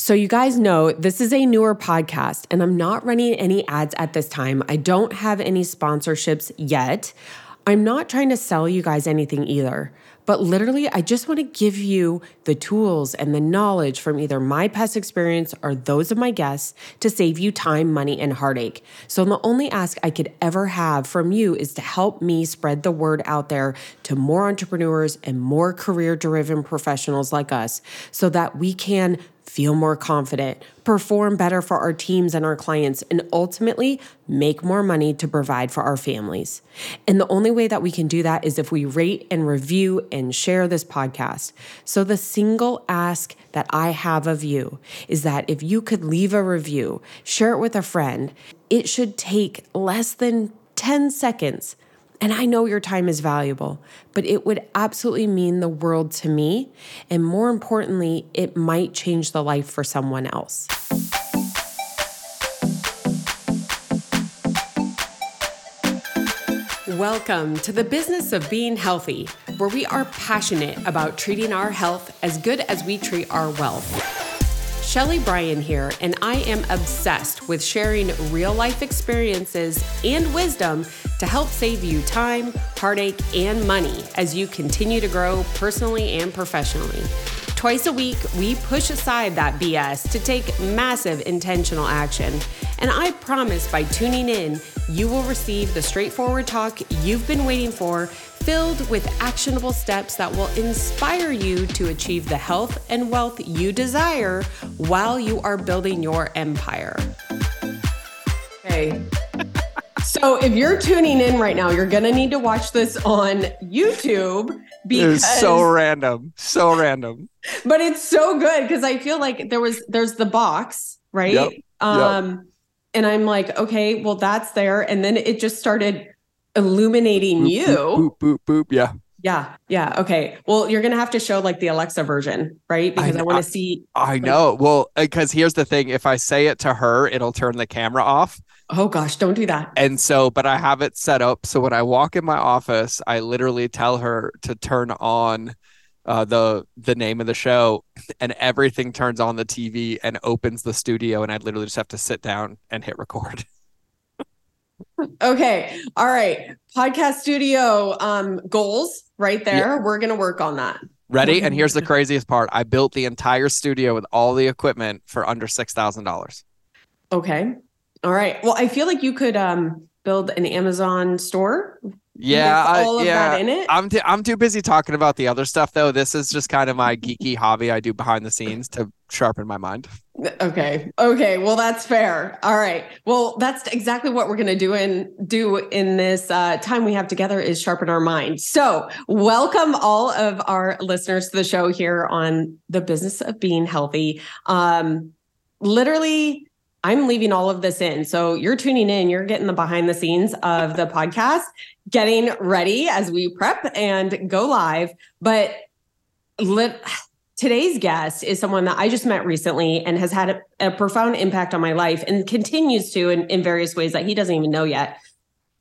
So, you guys know this is a newer podcast, and I'm not running any ads at this time. I don't have any sponsorships yet. I'm not trying to sell you guys anything either. But literally, I just want to give you the tools and the knowledge from either my past experience or those of my guests to save you time, money, and heartache. So, the only ask I could ever have from you is to help me spread the word out there to more entrepreneurs and more career driven professionals like us so that we can feel more confident, perform better for our teams and our clients, and ultimately make more money to provide for our families. And the only way that we can do that is if we rate and review and share this podcast. So, the single ask that I have of you is that if you could leave a review, share it with a friend, it should take less than 10 seconds and I know your time is valuable, but it would absolutely mean the world to me. And more importantly, it might change the life for someone else. Welcome to the business of being healthy, where we are passionate about treating our health as good as we treat our wealth. Shelly Bryan here, and I am obsessed with sharing real life experiences and wisdom to help save you time, heartache, and money as you continue to grow personally and professionally. Twice a week, we push aside that BS to take massive intentional action. And I promise by tuning in, you will receive the straightforward talk you've been waiting for, filled with actionable steps that will inspire you to achieve the health and wealth you desire while you are building your empire. Okay. So if you're tuning in right now, you're going to need to watch this on YouTube because it's so random, so random. But it's so good because I feel like there was there's the box, right? Yep, um yep. and I'm like, okay, well that's there and then it just started illuminating Boop, you. Boop, boop, boop, boop. Yeah. Yeah, yeah, okay. Well, you're going to have to show like the Alexa version, right? Because I, I- want to see I know. Well, because here's the thing if I say it to her, it'll turn the camera off. Oh gosh, don't do that. And so, but I have it set up. So when I walk in my office, I literally tell her to turn on uh, the the name of the show, and everything turns on the TV and opens the studio, and I literally just have to sit down and hit record. Okay. All right. Podcast studio um goals right there. We're going to work on that. Ready? And here's the craziest part: I built the entire studio with all the equipment for under six thousand dollars. Okay. All right. Well, I feel like you could um build an Amazon store. Yeah, I- all of yeah. in it. I'm too, I'm too busy talking about the other stuff though. This is just kind of my geeky hobby I do behind the scenes to sharpen my mind. Okay. Okay. Well, that's fair. All right. Well, that's exactly what we're going to do in do in this uh, time we have together is sharpen our mind. So, welcome all of our listeners to the show here on the business of being healthy. Um, literally, I'm leaving all of this in. So you're tuning in, you're getting the behind the scenes of the podcast, getting ready as we prep and go live. But today's guest is someone that I just met recently and has had a, a profound impact on my life and continues to in, in various ways that he doesn't even know yet.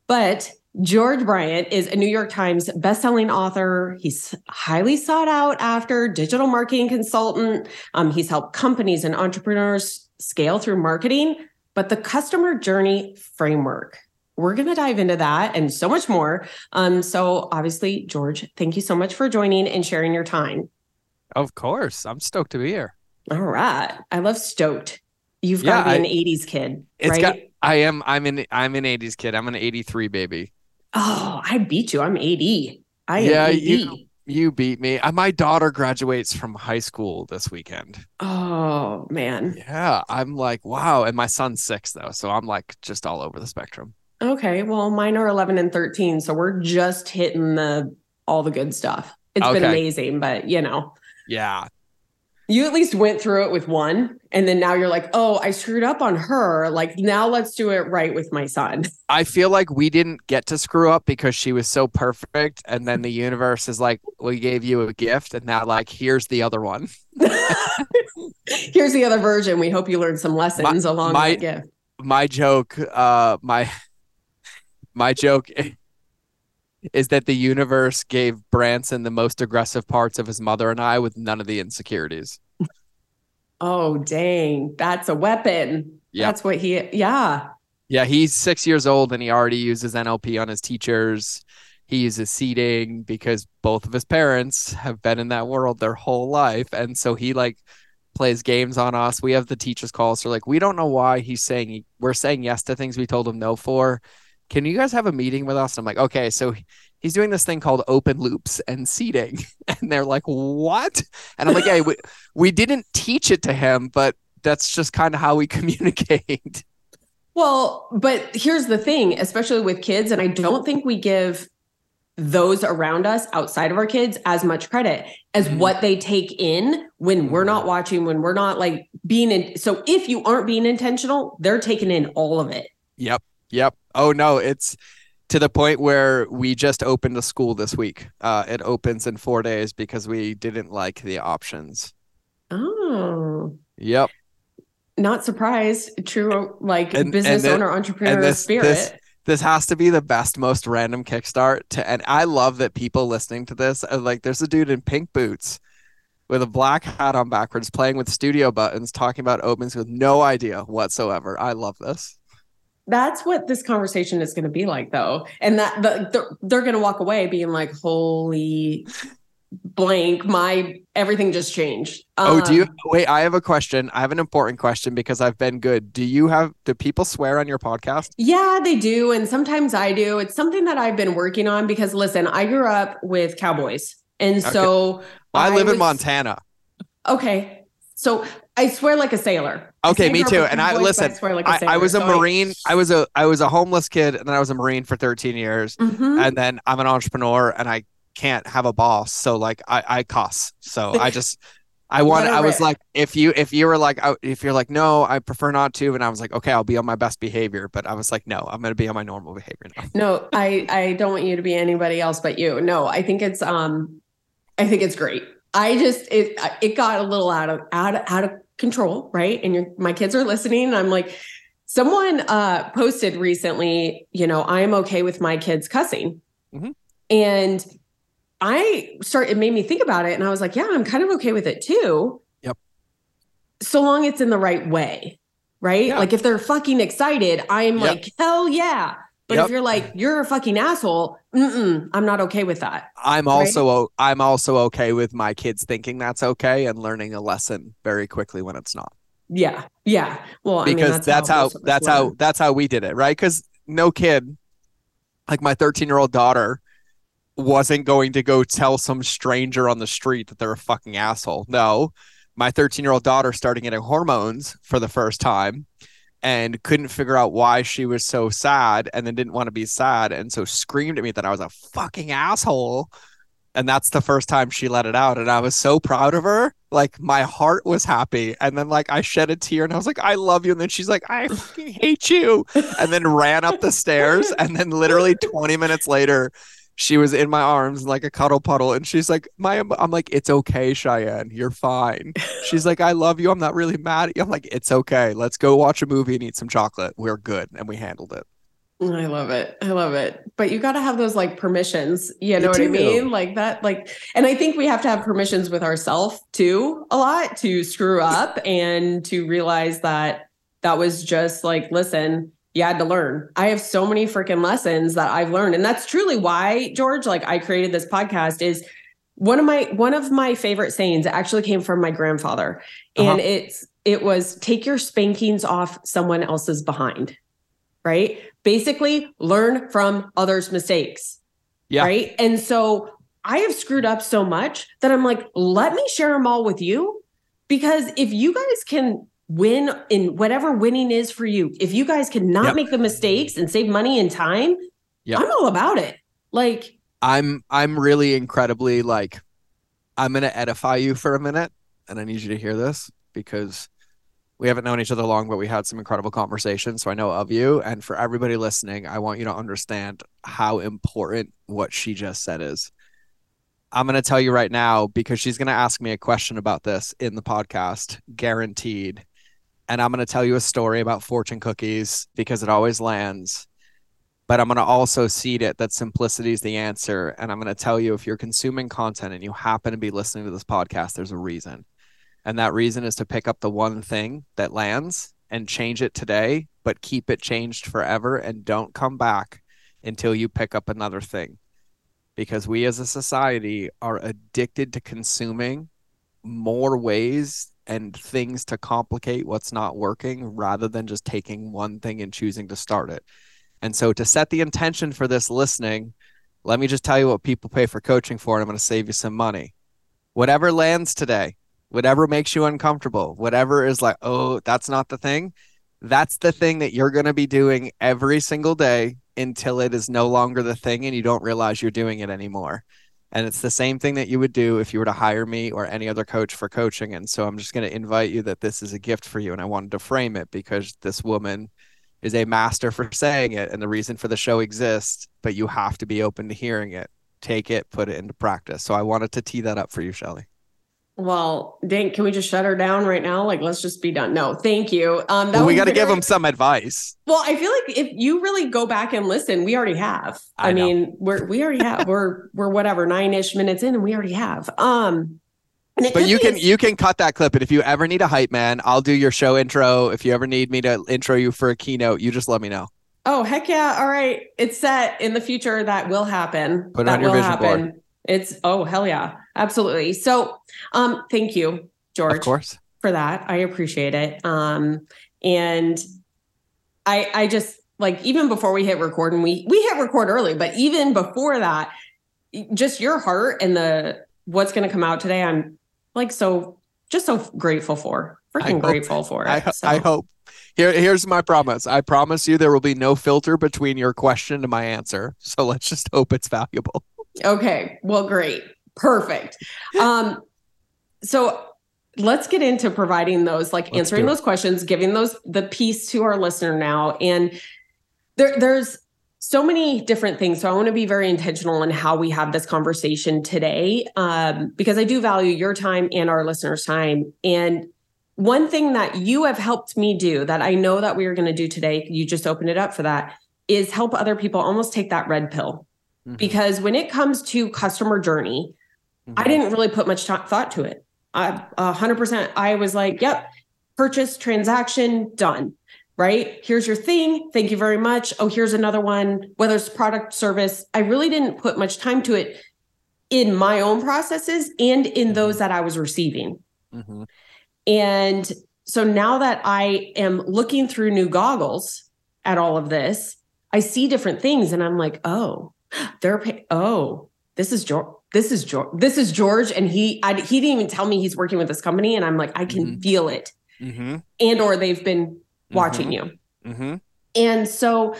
But George Bryant is a New York Times bestselling author. He's highly sought out after digital marketing consultant. Um, he's helped companies and entrepreneurs scale through marketing, but the customer journey framework. We're going to dive into that and so much more. Um, so, obviously, George, thank you so much for joining and sharing your time. Of course, I'm stoked to be here. All right. I love stoked. You've Yeah, got to be I- an 80s kid, It's right? got. I am. I'm an. I'm an '80s kid. I'm an '83 baby. oh, I beat you. I'm 80. I am Yeah, 80. you- You beat me. Uh, My daughter graduates from high school this weekend. Oh, man. Yeah, I'm like, wow. And my son's six though, so I'm like just all over the spectrum. Okay. Well, mine are 11 and 13. So we're just hitting the all the good stuff. It's been amazing, but you know, Yeah, you at least went through it with one. And then now you're like, oh, I screwed up on her. Like, now let's do it right with my son. I feel like we didn't get to screw up because she was so perfect, and then the universe is like, we gave you a gift, and now like, here's the other one. Here's the other version. We hope you learned some lessons along my- that gift. my joke uh my my joke is that the universe gave Branson the most aggressive parts of his mother and I with none of the insecurities. Oh, dang. That's a weapon. Yeah. That's what he, yeah. Yeah, he's six years old and he already uses NLP on his teachers. He uses seeding because both of his parents have been in that world their whole life. And so he like plays games on us. We have the teachers call. us. So like, we don't know why he's saying we're saying yes to things we told him no for. Can you guys have a meeting with us? And I'm like, okay, so he's doing this thing called open loops and seeding. And they're like, what? And I'm like, hey, we, we didn't teach it to him, but that's just kind of how we communicate. Well, but here's the thing, especially with kids, and I don't think we give those around us outside of our kids as much credit as mm-hmm. what they take in when we're not watching, when we're not like being in. So if you aren't being intentional, they're taking in all of it. Yep. Yep. Oh no, it's to the point where we just opened a school this week. Uh, it opens in four days because we didn't like the options. Oh. Yep. Not surprised. True, like and, business and owner, entrepreneur this, spirit. This, this has to be the best, most random kickstart. To and I love that people listening to this are like, there's a dude in pink boots with a black hat on backwards, playing with studio buttons, talking about opens with no idea whatsoever. I love this that's what this conversation is going to be like though. And that the, the they're going to walk away being like holy blank my everything just changed. Um, oh do you um, wait i have a question. I have an important question because i've been good. Do you have do people swear on your podcast? Yeah they do and sometimes i do. It's something that i've been working on because listen i grew up with cowboys. And okay. so well, I, I live was, in montana. Okay so I swear like a sailor. Okay, me too. And I listen. I, swear like a I, I, was a so marine. I, I, was a I was a homeless kid, and then I was a marine for 13 years, mm-hmm. and then I'm an entrepreneur, and I can't have a boss, so like I I cuss. So I just I want. I was like, if you if you were like if you're like no, I prefer not to, and I was like, okay, I'll be on my best behavior, but I was like, no, I'm gonna be on my normal behavior now. No, I I don't want you to be anybody else but you. No, I think it's um, I think it's great. I just it it got a little out of out of, out of control, right? And my kids are listening. and I'm like, someone uh, posted recently, you know, I am okay with my kids cussing. Mm-hmm. And I start, it made me think about it. And I was like, yeah, I'm kind of okay with it too. Yep. So long it's in the right way, right? Yeah. Like if they're fucking excited, I'm yep. like, hell yeah. But yep. if you're like, you're a fucking asshole, I'm not okay with that. I'm also right? I'm also okay with my kids thinking that's okay and learning a lesson very quickly when it's not. Yeah, yeah. Well, because I mean, that's, that's, how, how that's how that's how we did it, right? Because no kid, like my 13 year old daughter, wasn't going to go tell some stranger on the street that they're a fucking asshole. No, my 13 year old daughter started getting hormones for the first time and couldn't figure out why she was so sad and then didn't want to be sad and so screamed at me that I was a fucking asshole. And that's the first time she let it out. And I was so proud of her. Like my heart was happy. And then like I shed a tear and I was like, I love you. And then she's like, I fucking hate you. And then ran up the stairs. And then literally 20 minutes later, she was in my arms like a cuddle puddle and she's like my i'm like it's okay cheyenne you're fine she's like i love you i'm not really mad at you i'm like it's okay let's go watch a movie and eat some chocolate we're good and we handled it I love it. I love it. But you got to have those like permissions. You know what I mean? Like that, like, and I think we have to have permissions with ourselves too, a lot to screw up and to realize that that was just like, listen, you had to learn. I have so many freaking lessons that I've learned. And that's truly why, George, like I created this podcast is one of my one of my favorite sayings actually came from my grandfather. Uh-huh. And it's it was take your spankings off someone else's behind. Right? Basically, learn from others' mistakes. Yeah. Right. And so I have screwed up so much that I'm like, let me share them all with you. Because if you guys can win in whatever winning is for you. If you guys cannot yep. make the mistakes and save money and time, yep. I'm all about it. Like I'm I'm really incredibly like I'm going to edify you for a minute and I need you to hear this because we haven't known each other long but we had some incredible conversations so I know of you and for everybody listening I want you to understand how important what she just said is. I'm going to tell you right now because she's going to ask me a question about this in the podcast, guaranteed and I'm going to tell you a story about fortune cookies because it always lands. But I'm going to also seed it that simplicity is the answer. And I'm going to tell you if you're consuming content and you happen to be listening to this podcast, there's a reason. And that reason is to pick up the one thing that lands and change it today, but keep it changed forever and don't come back until you pick up another thing. Because we as a society are addicted to consuming more ways and things to complicate what's not working rather than just taking one thing and choosing to start it. And so, to set the intention for this listening, let me just tell you what people pay for coaching for, and I'm going to save you some money. Whatever lands today, whatever makes you uncomfortable, whatever is like, oh, that's not the thing, that's the thing that you're going to be doing every single day until it is no longer the thing and you don't realize you're doing it anymore. And it's the same thing that you would do if you were to hire me or any other coach for coaching. And so I'm just going to invite you that this is a gift for you. And I wanted to frame it because this woman is a master for saying it. And the reason for the show exists, but you have to be open to hearing it. Take it, put it into practice. So I wanted to tee that up for you, Shelly. Well, Dink, can we just shut her down right now? Like, let's just be done. No, thank you. Um, well, we got to give them some advice. Well, I feel like if you really go back and listen, we already have. I, I mean, we're we already have. we're we're whatever nine ish minutes in, and we already have. Um, but you can you can cut that clip, and if you ever need a hype man, I'll do your show intro. If you ever need me to intro you for a keynote, you just let me know. Oh heck yeah! All right, it's set in the future. That will happen. Put it that on your vision happen. board. It's oh hell yeah, absolutely. So, um, thank you, George, of course, for that. I appreciate it. Um, and I I just like even before we hit record, and we we hit record early, but even before that, just your heart and the what's going to come out today, I'm like so just so grateful for. Freaking grateful for it. I, so. I hope. Here, here's my promise. I promise you there will be no filter between your question and my answer. So let's just hope it's valuable. Okay. Well, great. Perfect. Um, so let's get into providing those, like let's answering those questions, giving those the piece to our listener now. And there, there's so many different things. So I want to be very intentional in how we have this conversation today, um, because I do value your time and our listeners' time. And one thing that you have helped me do that I know that we are going to do today, you just opened it up for that, is help other people almost take that red pill mm-hmm. because when it comes to customer journey, mm-hmm. I didn't really put much t- thought to it. I, 100%. I was like, yep, purchase, transaction, done. Right? Here's your thing. Thank you very much. Oh, here's another one. Whether it's product, service, I really didn't put much time to it in my own processes and in mm-hmm. those that I was receiving. Mm-hmm. And so now that I am looking through new goggles at all of this, I see different things and I'm like, oh, they're pay- oh, this is George. This is George. This is George, and he I, he didn't even tell me he's working with this company, and I'm like, I can mm-hmm. feel it, mm-hmm. and or they've been watching mm-hmm. you, mm-hmm. and so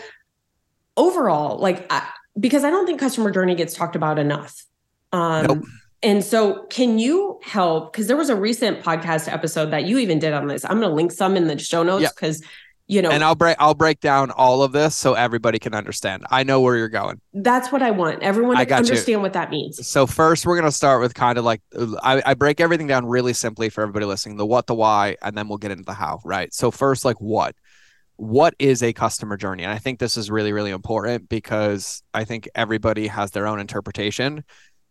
overall, like I, because I don't think customer journey gets talked about enough. Um, nope. And so, can you help? Because there was a recent podcast episode that you even did on this. I'm going to link some in the show notes because you know and i'll break i'll break down all of this so everybody can understand. I know where you're going. That's what i want. Everyone to understand you. what that means. So first we're going to start with kind of like I, I break everything down really simply for everybody listening the what the why and then we'll get into the how right? So first like what? What is a customer journey? And i think this is really really important because i think everybody has their own interpretation.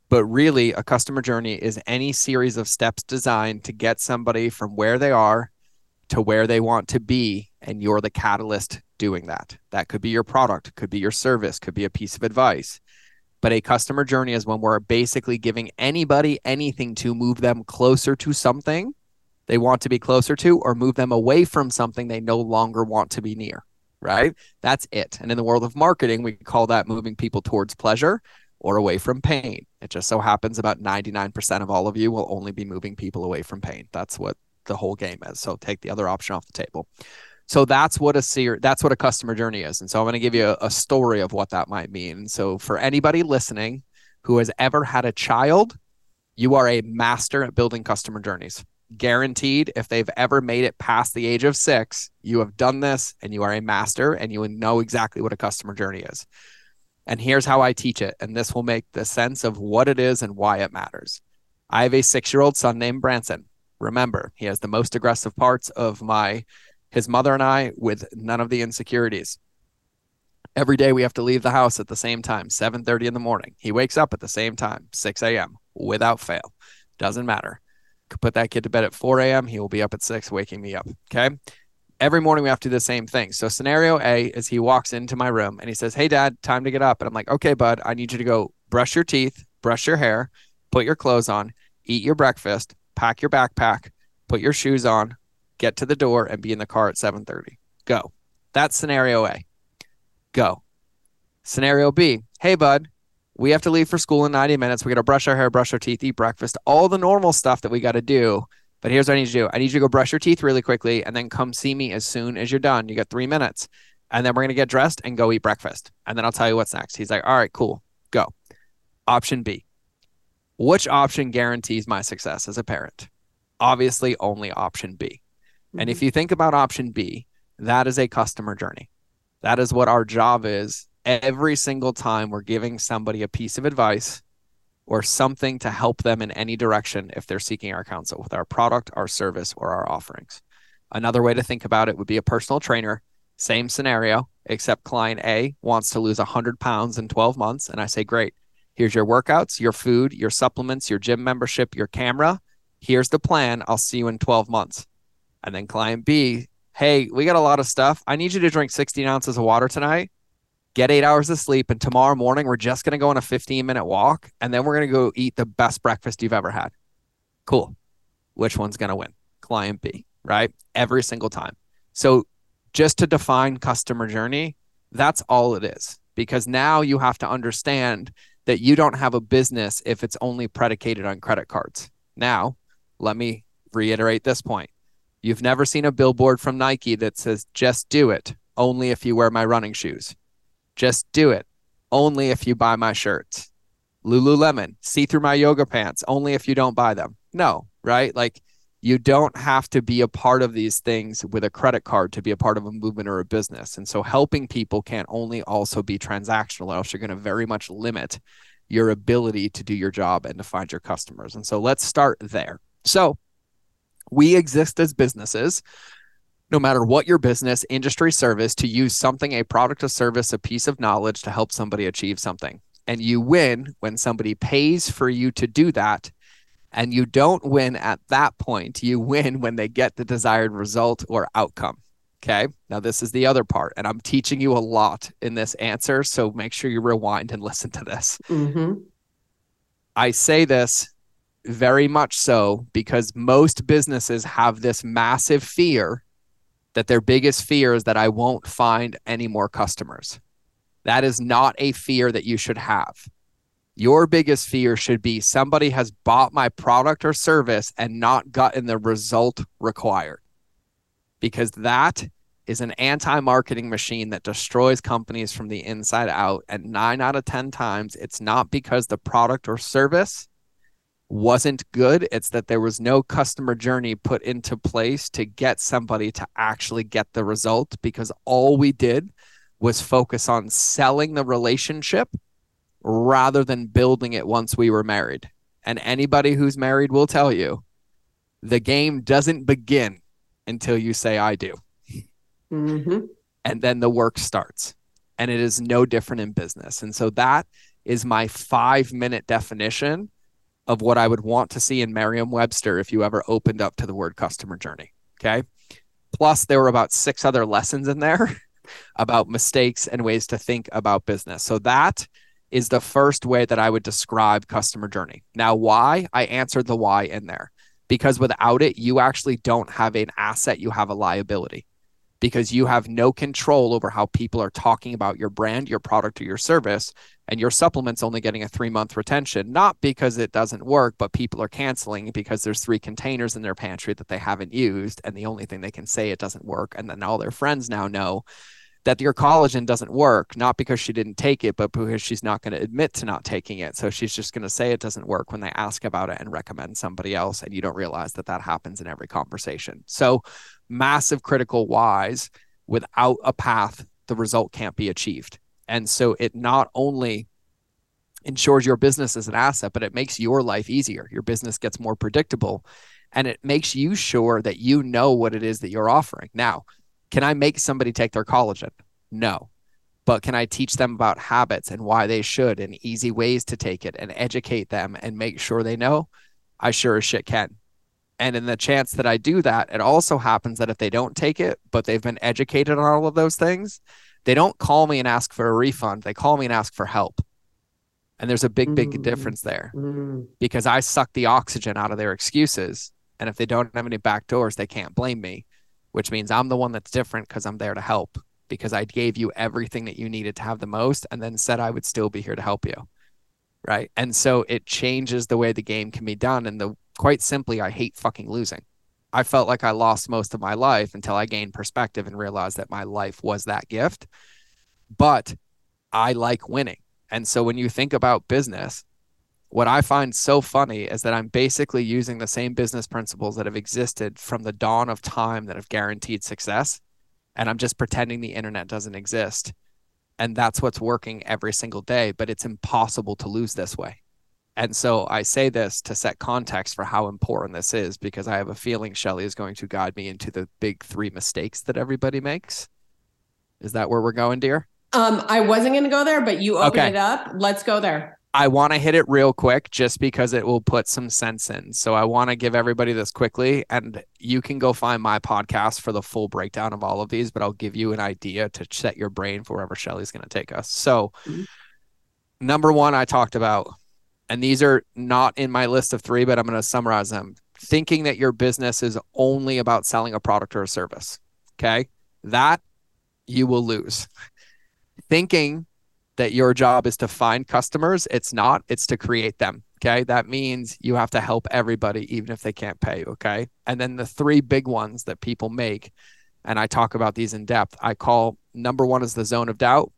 But really a customer journey is any series of steps designed to get somebody from where they are to where they want to be and you're the catalyst doing that. That could be your product could be your service could be a piece of advice. But a customer journey is when we're basically giving anybody anything to move them closer to something they want to be closer to or move them away from something they no longer want to be near right? That's it. And in the world of marketing we call that moving people towards pleasure or away from pain. It just so happens about 99% of all of you will only be moving people away from pain. That's what the whole game is. So take the other option off the table. So that's what a seer that's what a customer journey is. And so I'm going to give you a, a story of what that might mean. So for anybody listening who has ever had a child, you are a master at building customer journeys. Guaranteed, if they've ever made it past the age of six, you have done this and you are a master and you know exactly what a customer journey is. And here's how I teach it. And this will make the sense of what it is and why it matters. I have a six year old son named Branson. Remember, he has the most aggressive parts of my his mother and I with none of the insecurities. Every day we have to leave the house at the same time, 7:30 in the morning. He wakes up at the same time, 6 a.m. without fail. Doesn't matter. Could put that kid to bed at 4 a.m. He will be up at 6, waking me up. Okay. Every morning we have to do the same thing. So, scenario A is he walks into my room and he says, Hey, dad, time to get up. And I'm like, Okay, bud, I need you to go brush your teeth, brush your hair, put your clothes on, eat your breakfast, pack your backpack, put your shoes on, get to the door, and be in the car at 7:30. Go. That's scenario A. Go. Scenario B. Hey, bud, we have to leave for school in 90 minutes. We got to brush our hair, brush our teeth, eat breakfast, all the normal stuff that we got to do. But here's what I need you to do I need you to go brush your teeth really quickly and then come see me as soon as you're done. You got three minutes. And then we're going to get dressed and go eat breakfast. And then I'll tell you what's next. He's like, all right, cool, go. Option B. Which option guarantees my success as a parent? Obviously, only option B. Mm-hmm. And if mm-hmm. you think about option B, that is a customer journey. That is what our job is every single time we're giving somebody a piece of advice or something to help them in any direction if they're seeking our counsel with our product, our service, or our offerings. Another way to think about it would be a personal trainer. Same scenario, except client A wants to lose 100 pounds in 12 months. And I say, great, here's your workouts, your food, your supplements, your gym membership, your camera. Here's the plan. I'll see you in 12 months. And then client B, hey, we got a lot of stuff. I need you to drink 16 ounces of water tonight get eight hours of sleep, and tomorrow morning we're just going to go on a 15 minute walk, and then we're going to go eat the best breakfast you've ever had. Cool. Which one's going to win? Client B, right? Every single time. So just to define customer journey, that's all it is. Because now you have to understand that you don't have a business if it's only predicated on credit cards. Now, let me reiterate this point. You've never seen a billboard from Nike that says, just do it, only if you wear my running shoes. Just do it. Only if you buy my shirts. Lululemon, see through my yoga pants, only if you don't buy them. No, right? Like you don't have to be a part of these things with a credit card to be a part of a movement or a business. And so helping people can't only also be transactional, else you're going to very much limit your ability to do your job and to find your customers. And so let's start there. So we exist as businesses no matter what your business, industry, service, to use something, a product, a service, a piece of knowledge to help somebody achieve something. And you win when somebody pays for you to do that. And you don't win at that point. You win when they get the desired result or outcome. Okay. Now, this is the other part. And I'm teaching you a lot in this answer. So make sure you rewind and listen to this. Mm-hmm. I say this very much so because most businesses have this massive fear that their biggest fear is that I won't find any more customers. That is not a fear that you should have. Your biggest fear should be somebody has bought my product or service and not gotten the result required. Because that is an anti marketing machine that destroys companies from the inside out. And nine out of 10 times, it's not because the product or service wasn't good. It's that there was no customer journey put into place to get somebody to actually get the result because all we did was focus on selling the relationship rather than building it once we were married. And anybody who's married will tell you the game doesn't begin until you say, I do. Mm-hmm. And then the work starts. And it is no different in business. And so that is my five minute definition of what I would want to see in Merriam Webster if you ever opened up to the word customer journey. Okay. Plus, there were about six other lessons in there about mistakes and ways to think about business. So, that is the first way that I would describe customer journey. Now, why? I answered the why in there because without it, you actually don't have an asset, you have a liability because you have no control over how people are talking about your brand, your product, or your service. And your supplement's only getting a three month retention, not because it doesn't work, but people are canceling because there's three containers in their pantry that they haven't used. And the only thing they can say it doesn't work. And then all their friends now know that your collagen doesn't work, not because she didn't take it, but because she's not going to admit to not taking it. So she's just going to say it doesn't work when they ask about it and recommend somebody else. And you don't realize that that happens in every conversation. So massive critical whys without a path, the result can't be achieved. And so it not only ensures your business as an asset, but it makes your life easier. Your business gets more predictable and it makes you sure that you know what it is that you're offering. Now, can I make somebody take their collagen? No. But can I teach them about habits and why they should and easy ways to take it and educate them and make sure they know? I sure as shit can. And in the chance that I do that, it also happens that if they don't take it, but they've been educated on all of those things, they don't call me and ask for a refund. They call me and ask for help. And there's a big, big mm. difference there mm. because I suck the oxygen out of their excuses. And if they don't have any back doors, they can't blame me, which means I'm the one that's different because I'm there to help because I gave you everything that you needed to have the most and then said I would still be here to help you. Right. And so it changes the way the game can be done. And the quite simply, I hate fucking losing. I felt like I lost most of my life until I gained perspective and realized that my life was that gift. But I like winning. And so when you think about business, what I find so funny is that I'm basically using the same business principles that have existed from the dawn of time that have guaranteed success. And I'm just pretending the internet doesn't exist. And that's what's working every single day. But it's impossible to lose this way. And so I say this to set context for how important this is because I have a feeling Shelly is going to guide me into the big three mistakes that everybody makes. Is that where we're going, dear? Um, I wasn't going to go there, but you opened okay. it up. Let's go there. I want to hit it real quick just because it will put some sense in. So I want to give everybody this quickly, and you can go find my podcast for the full breakdown of all of these, but I'll give you an idea to set your brain for wherever Shelly's going to take us. So, mm-hmm. number one, I talked about and these are not in my list of three, but I'm going to summarize them. Thinking that your business is only about selling a product or a service. Okay. That you will lose. Thinking that your job is to find customers, it's not, it's to create them. Okay. That means you have to help everybody, even if they can't pay. Okay. And then the three big ones that people make, and I talk about these in depth, I call number one is the zone of doubt.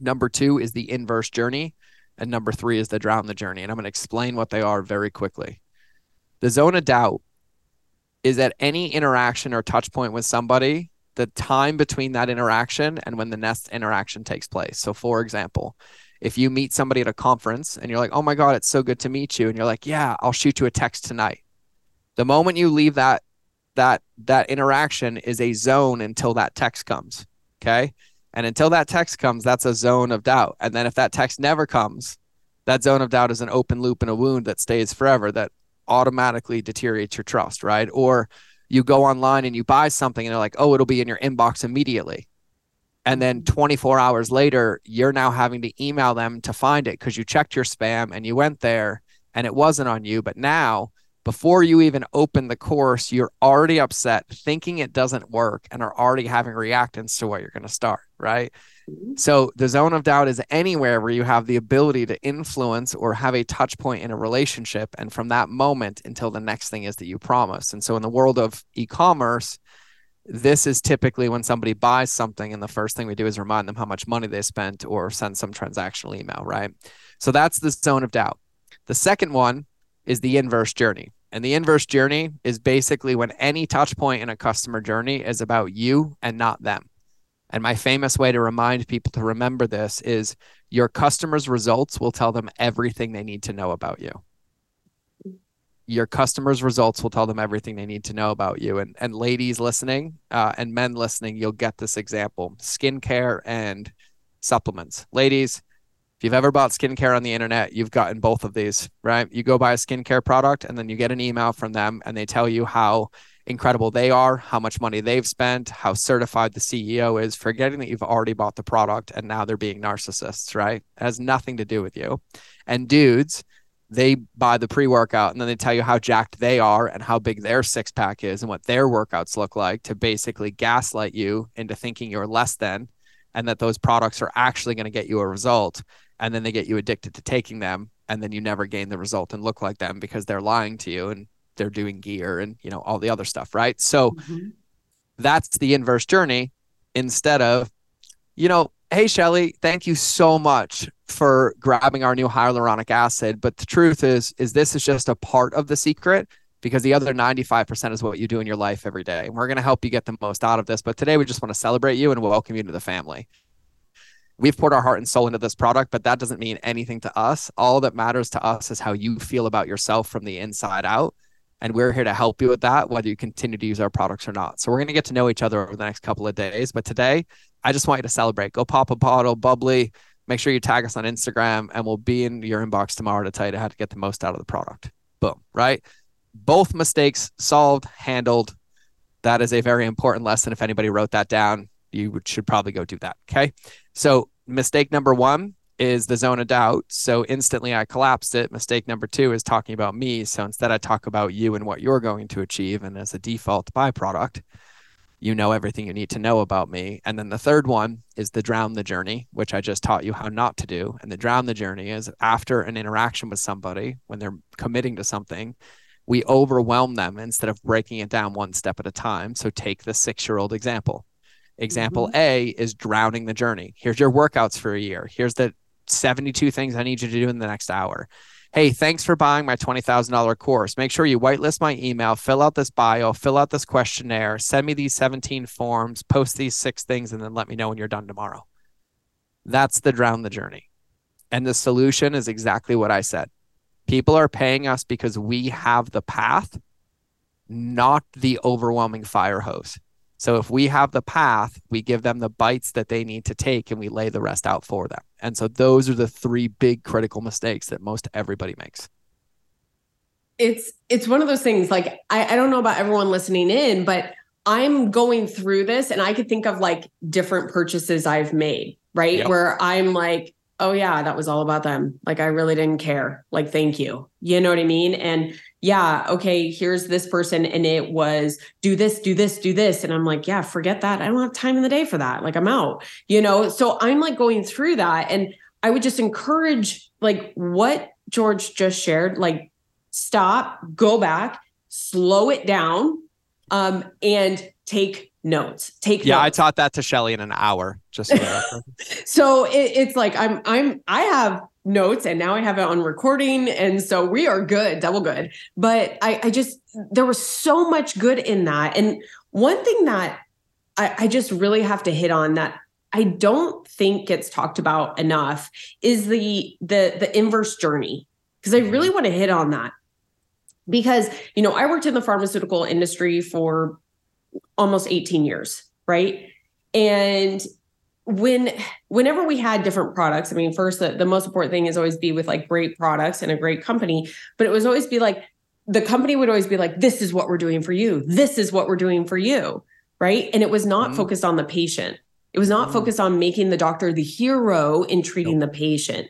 Number two is the inverse journey. And number three is the drown the journey. And I'm going to explain what they are very quickly. The zone of doubt is at any interaction or touch point with somebody, the time between that interaction and when the next interaction takes place. So, for example, if you meet somebody at a conference and you're like, oh my God, it's so good to meet you. And you're like, yeah, I'll shoot you a text tonight. The moment you leave that, that, that interaction is a zone until that text comes. Okay. And until that text comes, that's a zone of doubt. And then if that text never comes, that zone of doubt is an open loop and a wound that stays forever that automatically deteriorates your trust, right? Or you go online and you buy something and they're like, oh, it'll be in your inbox immediately. And then mm-hmm. 24 hours later, you're now having to email them to find it because you checked your spam and you went there and it wasn't on you. But now before you even open the course, you're already upset, thinking it doesn't work, and are already having reactance to what you're going to start, right? Mm-hmm. So the zone of doubt is anywhere where you have the ability to influence or have a touch point in a relationship. And from that moment until the next thing is that you promise. And so in the world of e commerce, this is typically when somebody buys something, and the first thing we do is remind them how much money they spent or send some transactional email, right? So that's the zone of doubt. The second one is the inverse journey. And the inverse journey is basically when any touch point in a customer journey is about you and not them. And my famous way to remind people to remember this is your customers' results will tell them everything they need to know about you. Your customers' results will tell them everything they need to know about you. And, and ladies listening uh, and men listening, you'll get this example skincare and supplements. Ladies, if you've ever bought skincare on the internet, you've gotten both of these, right? You go buy a skincare product and then you get an email from them and they tell you how incredible they are, how much money they've spent, how certified the CEO is, forgetting that you've already bought the product and now they're being narcissists, right? It has nothing to do with you. And dudes, they buy the pre workout and then they tell you how jacked they are and how big their six pack is and what their workouts look like to basically gaslight you into thinking you're less than and that those products are actually going to get you a result and then they get you addicted to taking them and then you never gain the result and look like them because they're lying to you and they're doing gear and you know all the other stuff right? So mm-hmm. that's the inverse journey instead of you know hey shelly thank you so much for grabbing our new hyaluronic acid but the truth is is this is just a part of the secret because the other 95% is what you do in your life every day. And we're going to help you get the most out of this but today we just want to celebrate you and welcome you to the family we've poured our heart and soul into this product, but that doesn't mean anything to us. All that matters to us is how you feel about yourself from the inside out. And we're here to help you with that, whether you continue to use our products or not. So we're going to get to know each other over the next couple of days. But today, I just want you to celebrate. Go pop a bottle, bubbly. Make sure you tag us on Instagram, and we'll be in your inbox tomorrow to tell you how to get the most out of the product. Boom. Right. both mistakes solved, handled. That is a very important lesson. If anybody wrote that down, you should probably go do that. Okay. So, mistake number one is the zone of doubt. So, instantly I collapsed it. Mistake number two is talking about me. So, instead, I talk about you and what you're going to achieve. And as a default byproduct, you know everything you need to know about me. And then the third one is the drown the journey, which I just taught you how not to do. And the drown the journey is after an interaction with somebody, when they're committing to something, we overwhelm them instead of breaking it down one step at a time. So take the six year old example. Example mm-hmm. A is drowning the journey. Here's your workouts for a year. Here's the 72 things I need you to do in the next hour. Hey, thanks for buying my $20,000 course. Make sure you whitelist my email, fill out this bio, fill out this questionnaire, send me these 17 forms, post these six things, and then let me know when you're done tomorrow. That's the drown the journey. And the solution is exactly what I said. People are paying us because we have the path, not the overwhelming fire hose. So if we have the path, we give them the bites that they need to take and we lay the rest out for them. And so those are the three big critical mistakes that most everybody makes. It's it's one of those things like I, I don't know about everyone listening in, but I'm going through this and I could think of like different purchases I've made, right? Yep. Where I'm like, oh yeah, that was all about them. Like I really didn't care. Like thank you. You know what I mean? And yeah, okay, here's this person and it was do this, do this, do this and I'm like, yeah, forget that. I don't have time in the day for that. Like I'm out. You know, so I'm like going through that and I would just encourage like what George just shared, like stop, go back, slow it down um and take notes. Take yeah, notes. I taught that to Shelly in an hour. Just so, so it, it's like I'm I'm I have notes and now I have it on recording, and so we are good, double good. But I I just there was so much good in that, and one thing that I, I just really have to hit on that I don't think gets talked about enough is the the the inverse journey because I really mm-hmm. want to hit on that because you know I worked in the pharmaceutical industry for almost 18 years, right? And when whenever we had different products, I mean, first the, the most important thing is always be with like great products and a great company, but it was always be like the company would always be like, this is what we're doing for you. This is what we're doing for you. Right. And it was not mm-hmm. focused on the patient. It was not mm-hmm. focused on making the doctor the hero in treating nope. the patient.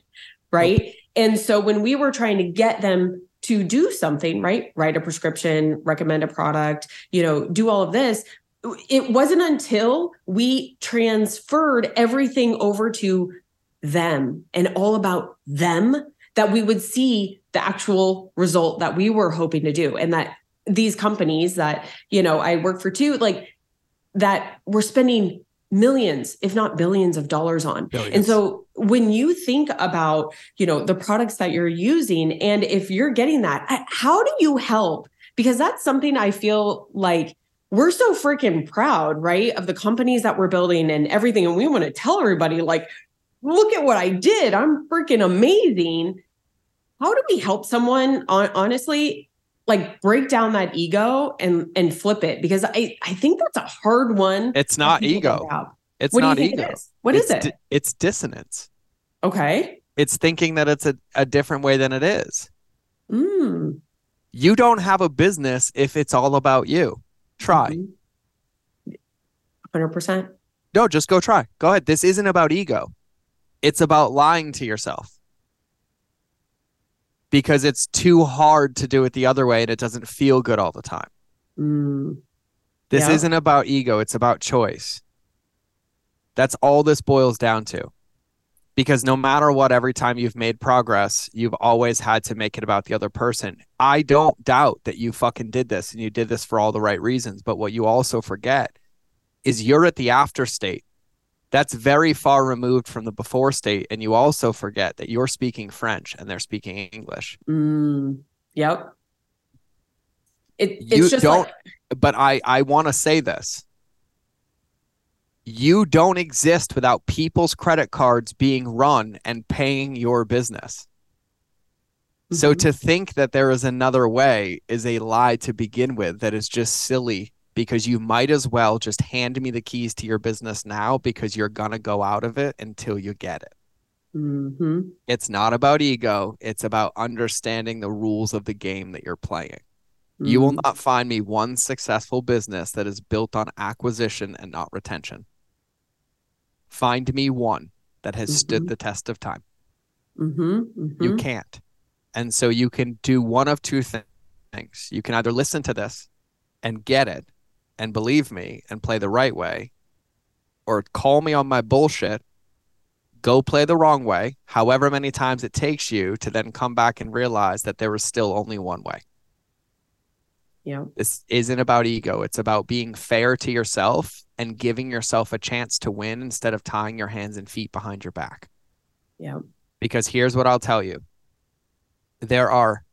Right. Nope. And so when we were trying to get them to do something, right? Write a prescription, recommend a product, you know, do all of this. It wasn't until we transferred everything over to them and all about them that we would see the actual result that we were hoping to do. And that these companies that, you know, I work for too, like that we're spending millions if not billions of dollars on. Billions. and so when you think about you know the products that you're using and if you're getting that how do you help? Because that's something i feel like we're so freaking proud right of the companies that we're building and everything. And we want to tell everybody like look at what i did. I'm freaking amazing. How do we help someone honestly like break down that ego and and flip it because I I think that's a hard one. It's not ego. It's what not ego. It is? What it's is it? Di- it's dissonance. Okay. It's thinking that it's a, a different way than it is. Mm. You don't have a business if it's all about you. Try. Mm-hmm. 100%. No, just go try. Go ahead. This isn't about ego. It's about lying to yourself because it's too hard to do it the other way and it doesn't feel good all the time. Mm. This yeah. isn't about ego, it's about choice. That's all this boils down to. Because no matter what, every time you've made progress, you've always had to make it about the other person. I don't doubt that you fucking did this and you did this for all the right reasons. But what you also forget is you're at the after state that's very far removed from the before state and you also forget that you're speaking french and they're speaking english. Mm, yep. It, it's you just don't like... but i i want to say this. You don't exist without people's credit cards being run and paying your business. Mm-hmm. so to think that there is another way is a lie to begin with that is just silly because you might as well just hand me the keys to your business now because you're going to go out of it until you get it. Mm-hmm. It's not about ego, it's about understanding the rules of the game that you're playing. You will Mm. not find me one successful business that is built on acquisition and not retention. Find me one that has stood Mhm. the test of time. Mhm, You mhm. can't. And so you can do one of two thi- things. You can either listen to this and get it and believe me and play the right way, or call me on my bullshit, go play the wrong way, however many times it takes you to then come back and realize that there was still only one way. Yeah. This isn't about ego. It's about being fair to yourself and giving yourself a chance to win instead of tying your hands and feet behind your back. Yeah. Because here's what I'll tell you there are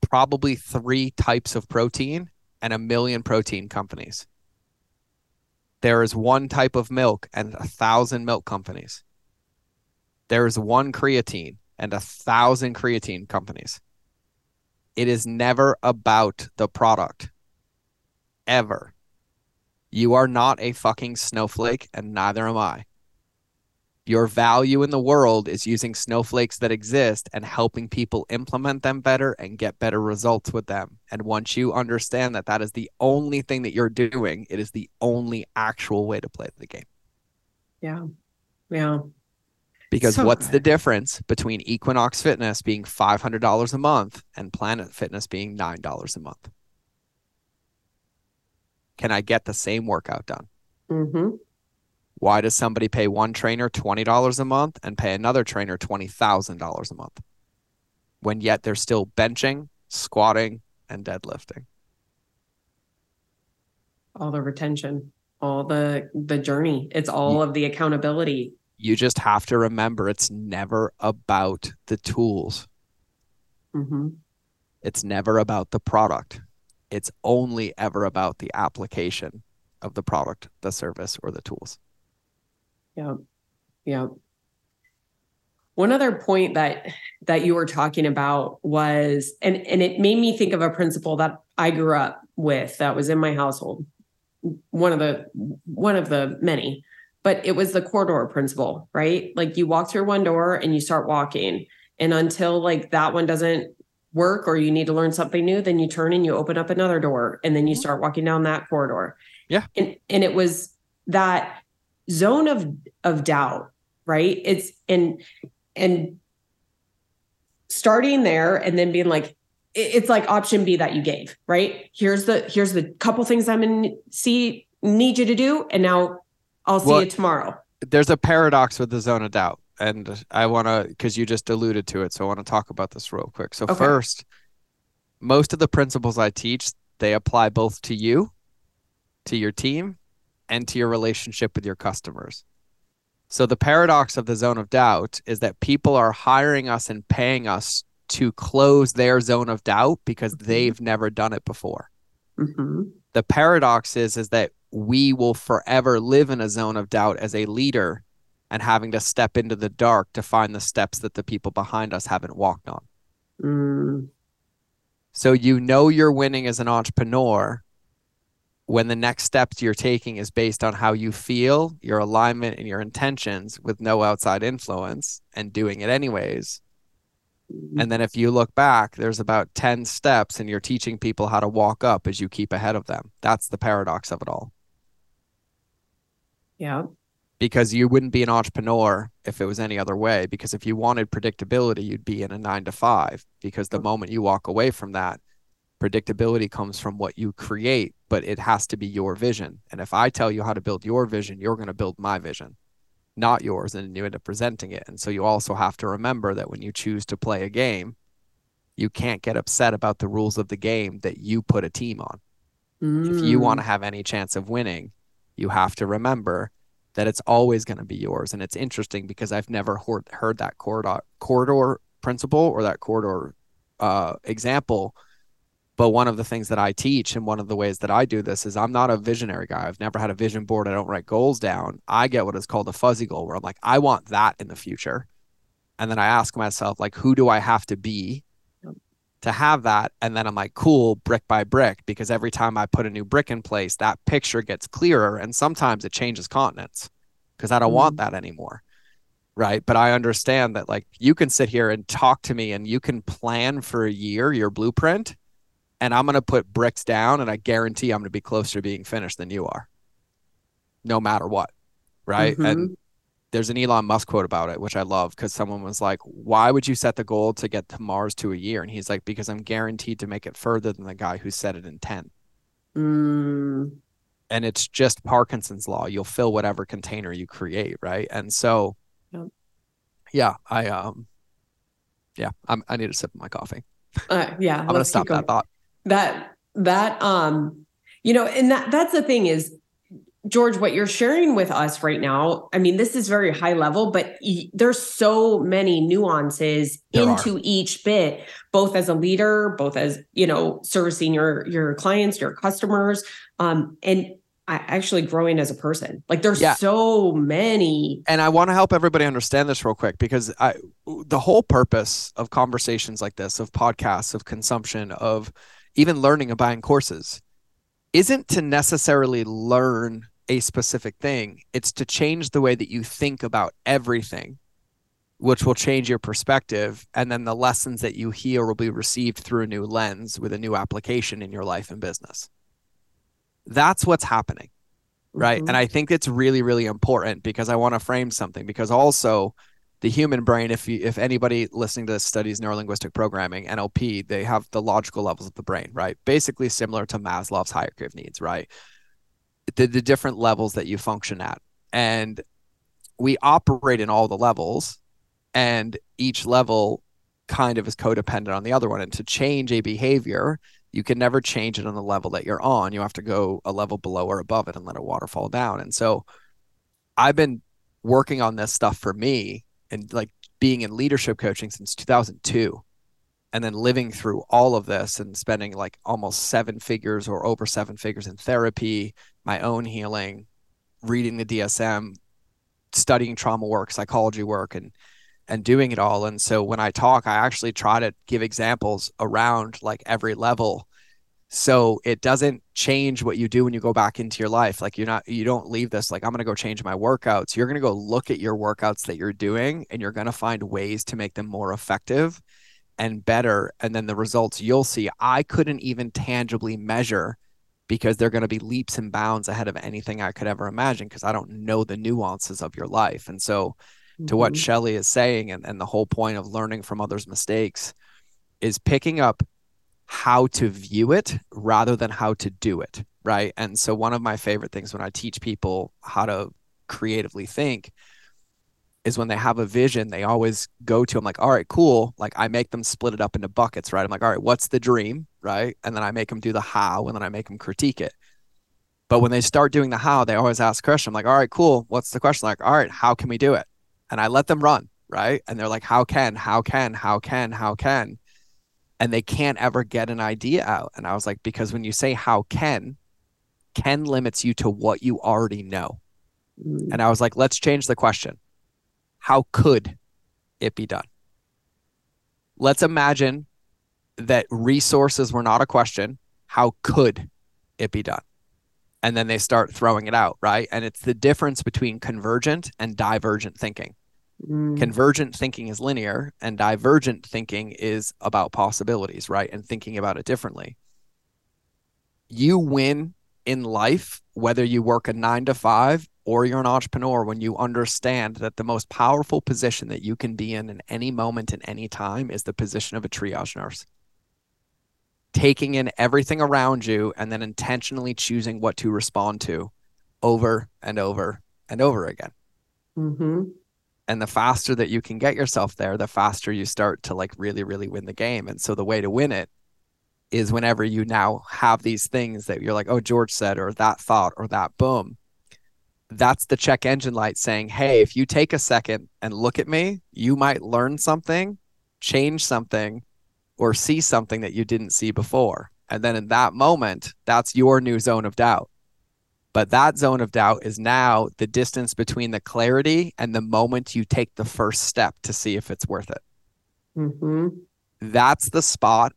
probably three types of protein and a million protein companies. There is one type of milk and a thousand milk companies. There is one creatine and a thousand creatine companies. It is never about the product. Ever. You are not a fucking snowflake, and neither am I. Your value in the world is using snowflakes that exist and helping people implement them better and get better results with them. And once you understand that that is the only thing that you're doing, it is the only actual way to play the game. Yeah. Yeah. Because So what's the difference between Equinox Fitness being $500 a month and Planet Fitness being $9 a month? Can I get the same workout done? Mm-hmm. Why does somebody pay one trainer $20 a month and pay another trainer $20,000 a month? When yet they're still benching, squatting, and deadlifting. All the retention, all the the journey. It's all of the accountability. You just have to remember it's never about the tools. Mm-hmm. It's never about the product. It's only ever about the application of the product, the service, or the tools. Yeah. Yeah. One other point that that you were talking about was and and it made me think of a principle that I grew up with that was in my household. One of the one of the many, but it was the corridor principle, right? Like you walk through one door and you start walking and until like that one doesn't work or you need to learn something new, then you turn and you open up another door and then you Mhm. start walking down that corridor. Yeah. And and it was that zone of of doubt right it's and and starting there and then being like it's like option b that you gave right here's the here's the couple things i'm gonna see need you to do and now i'll see Well- you tomorrow There's a paradox with the zone of doubt. And I want to, because you just alluded to it. So I want to talk about this real quick. So, Okay. first, most of the principles I teach, they apply both to you, to your team, and to your relationship with your customers. So the paradox of the zone of doubt is that people are hiring us and paying us to close their zone of doubt because Mhm. they've never done it before. Mhm. The paradox is is that we will forever live in a zone of doubt as a leader and having to step into the dark to find the steps that the people behind us haven't walked on. Mm, So you know you're winning as an entrepreneur when the next steps you're taking is based on how you feel, your alignment, and your intentions with no outside influence and doing it anyways. mm, And then if you look back, there's about 10 steps and you're teaching people how to walk up as you keep ahead of them. That's the paradox of it all. yeah Because you wouldn't be an entrepreneur if it was any other way. Because if you wanted predictability, you'd be in a nine to five. Because the moment you walk away from that, predictability comes from what you create, but it has to be your vision. And if I tell you how to build your vision, you're going to build my vision, not yours. And you end up presenting it. And so you also have to remember that when you choose to play a game, you can't get upset about the rules of the game that you put a team on. If you want Mm, to have any chance of winning, you have to remember that it's always going to be yours. And it's interesting because I've never heard, heard that corridor, corridor principle or that corridor uh, example. But one of the things that I teach and one of the ways that I do this is I'm not a visionary guy. I've never had a vision board. I don't write goals down. I get what is called a fuzzy goal where I'm like, I want that in the future. And then I ask myself, like, who do I have to be to have that? And then I'm like, cool, brick by brick, because every time I put a new brick in place, that picture gets clearer. And sometimes it changes continents because I don't want mm-hmm. that anymore. Right. But I understand that, like, you can sit here and talk to me and you can plan for a year your blueprint. And I'm going to put bricks down and I guarantee I'm going to be closer to being finished than you are. No matter what. Right? Mm-hmm. And there's an Elon Musk quote about it, which I love because someone was like, Why would you set the goal to get to Mars to a year? And he's like, Because I'm guaranteed to make it further than the guy who set it in 10. Mm. And it's just Parkinson's law. You'll fill whatever container you create. Right. And so, yep. yeah, I, um, yeah, I'm, I need a sip of my coffee. Uh, yeah. I'm going to stop that thought. That, that, um, you know, and that, that's the thing is George, what you're sharing with us right now, I mean, this is very high level, but there's so many nuances there into are. each bit, both as a leader, both as, you know, servicing your your clients, your customers, um, and I actually growing as a person. Like there's yeah. so many. And I want to help everybody understand this real quick because I the whole purpose of conversations like this, of podcasts, of consumption, of even learning and buying courses isn't to necessarily learn a specific thing. It's to change the way that you think about everything, which will change your perspective. And then the lessons that you hear will be received through a new lens with a new application in your life and business. That's what's happening. Right. Mm-hmm. And I think it's really, really important because I want to frame something because also the human brain, if you, if anybody listening to this studies neurolinguistic programming, NLP, they have the logical levels of the brain, right? Basically similar to Maslow's hierarchy of needs, right? the, the different levels that you function at. And we operate in all the levels, and each level kind of is codependent on the other one. And to change a behavior, you can never change it on the level that you're on. You have to go a level below or above it and let a waterfall down. And so I've been working on this stuff for me and like being in leadership coaching since 2002 and then living through all of this and spending like almost seven figures or over seven figures in therapy, my own healing, reading the DSM, studying trauma work, psychology work, and and doing it all. And so when I talk, I actually try to give examples around like every level. So it doesn't change what you do when you go back into your life. Like you're not, you don't leave this like, I'm going to go change my workouts. You're going to go look at your workouts that you're doing and you're going to find ways to make them more effective and better. And then the results you'll see, I couldn't even tangibly measure because they're going to be leaps and bounds ahead of anything I could ever imagine because I don't know the nuances of your life. And so, mm-hmm. to what mm-hmm. Shelly is saying, and, and the whole point of learning from others' mistakes is picking up how to view it rather than how to do it. Right. And so, one of my favorite things when I teach people how to creatively think is when they have a vision, they always go to, I'm like, all right, cool. Like I make them split it up into buckets, right? I'm like, all right, what's the dream? Right. And then I make them do the how and then I make them critique it. But when they start doing the how, they always ask a question. I'm like, all right, cool. What's the question? Like, all right, how can we do it? And I let them run. Right. And they're like, how can, how can, how can, how can? And they can't ever get an idea out. And I was like, because when you say how can, can limits you to what you already know. Mm. And I was like, let's change the question how could it be done? Let's imagine that resources were not a question. How could it be done? And then they start throwing it out, right? And it's the difference between convergent and divergent thinking. Mm. Convergent thinking is linear, and divergent thinking is about possibilities, right? And thinking about it differently. You win in life, whether you work a nine to five or you're an entrepreneur when you understand that the most powerful position that you can be in in any moment in any time is the position of a triage nurse taking in everything around you and then intentionally choosing what to respond to over and over and over again mm-hmm. And the faster that you can get yourself there the faster you start to like really really win the game and so the way to win it is whenever you now have these things that you're like oh george said or that thought or that boom that's the check engine light saying, hey, if you take a second and look at me, you might learn something, change something, or see something that you didn't see before. And then in that moment, that's your new zone of doubt. But that zone of doubt is now the distance between the clarity and the moment you take the first step to see if it's worth it. Mm-hmm. That's the spot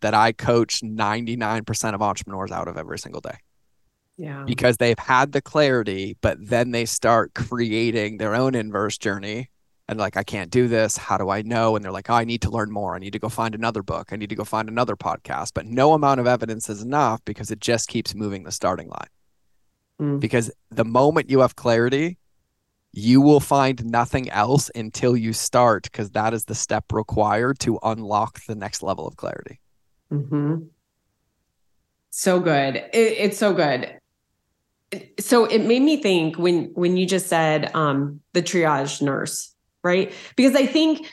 that I coach 99% of entrepreneurs out of every single day. Yeah. Because they've had the clarity, but then they start creating their own inverse journey and like, I can't do this. How do I know? And they're like, oh, I need to learn more. I need to go find another book. I need to go find another podcast. But no amount of evidence is enough because it just keeps moving the starting line. Mm. Because the moment you have clarity, you will find nothing else until you start because that is the step required to unlock the next level of clarity. Mm-hmm. So good. It, it's so good. So it made me think when when you just said um, the triage nurse, right? Because I think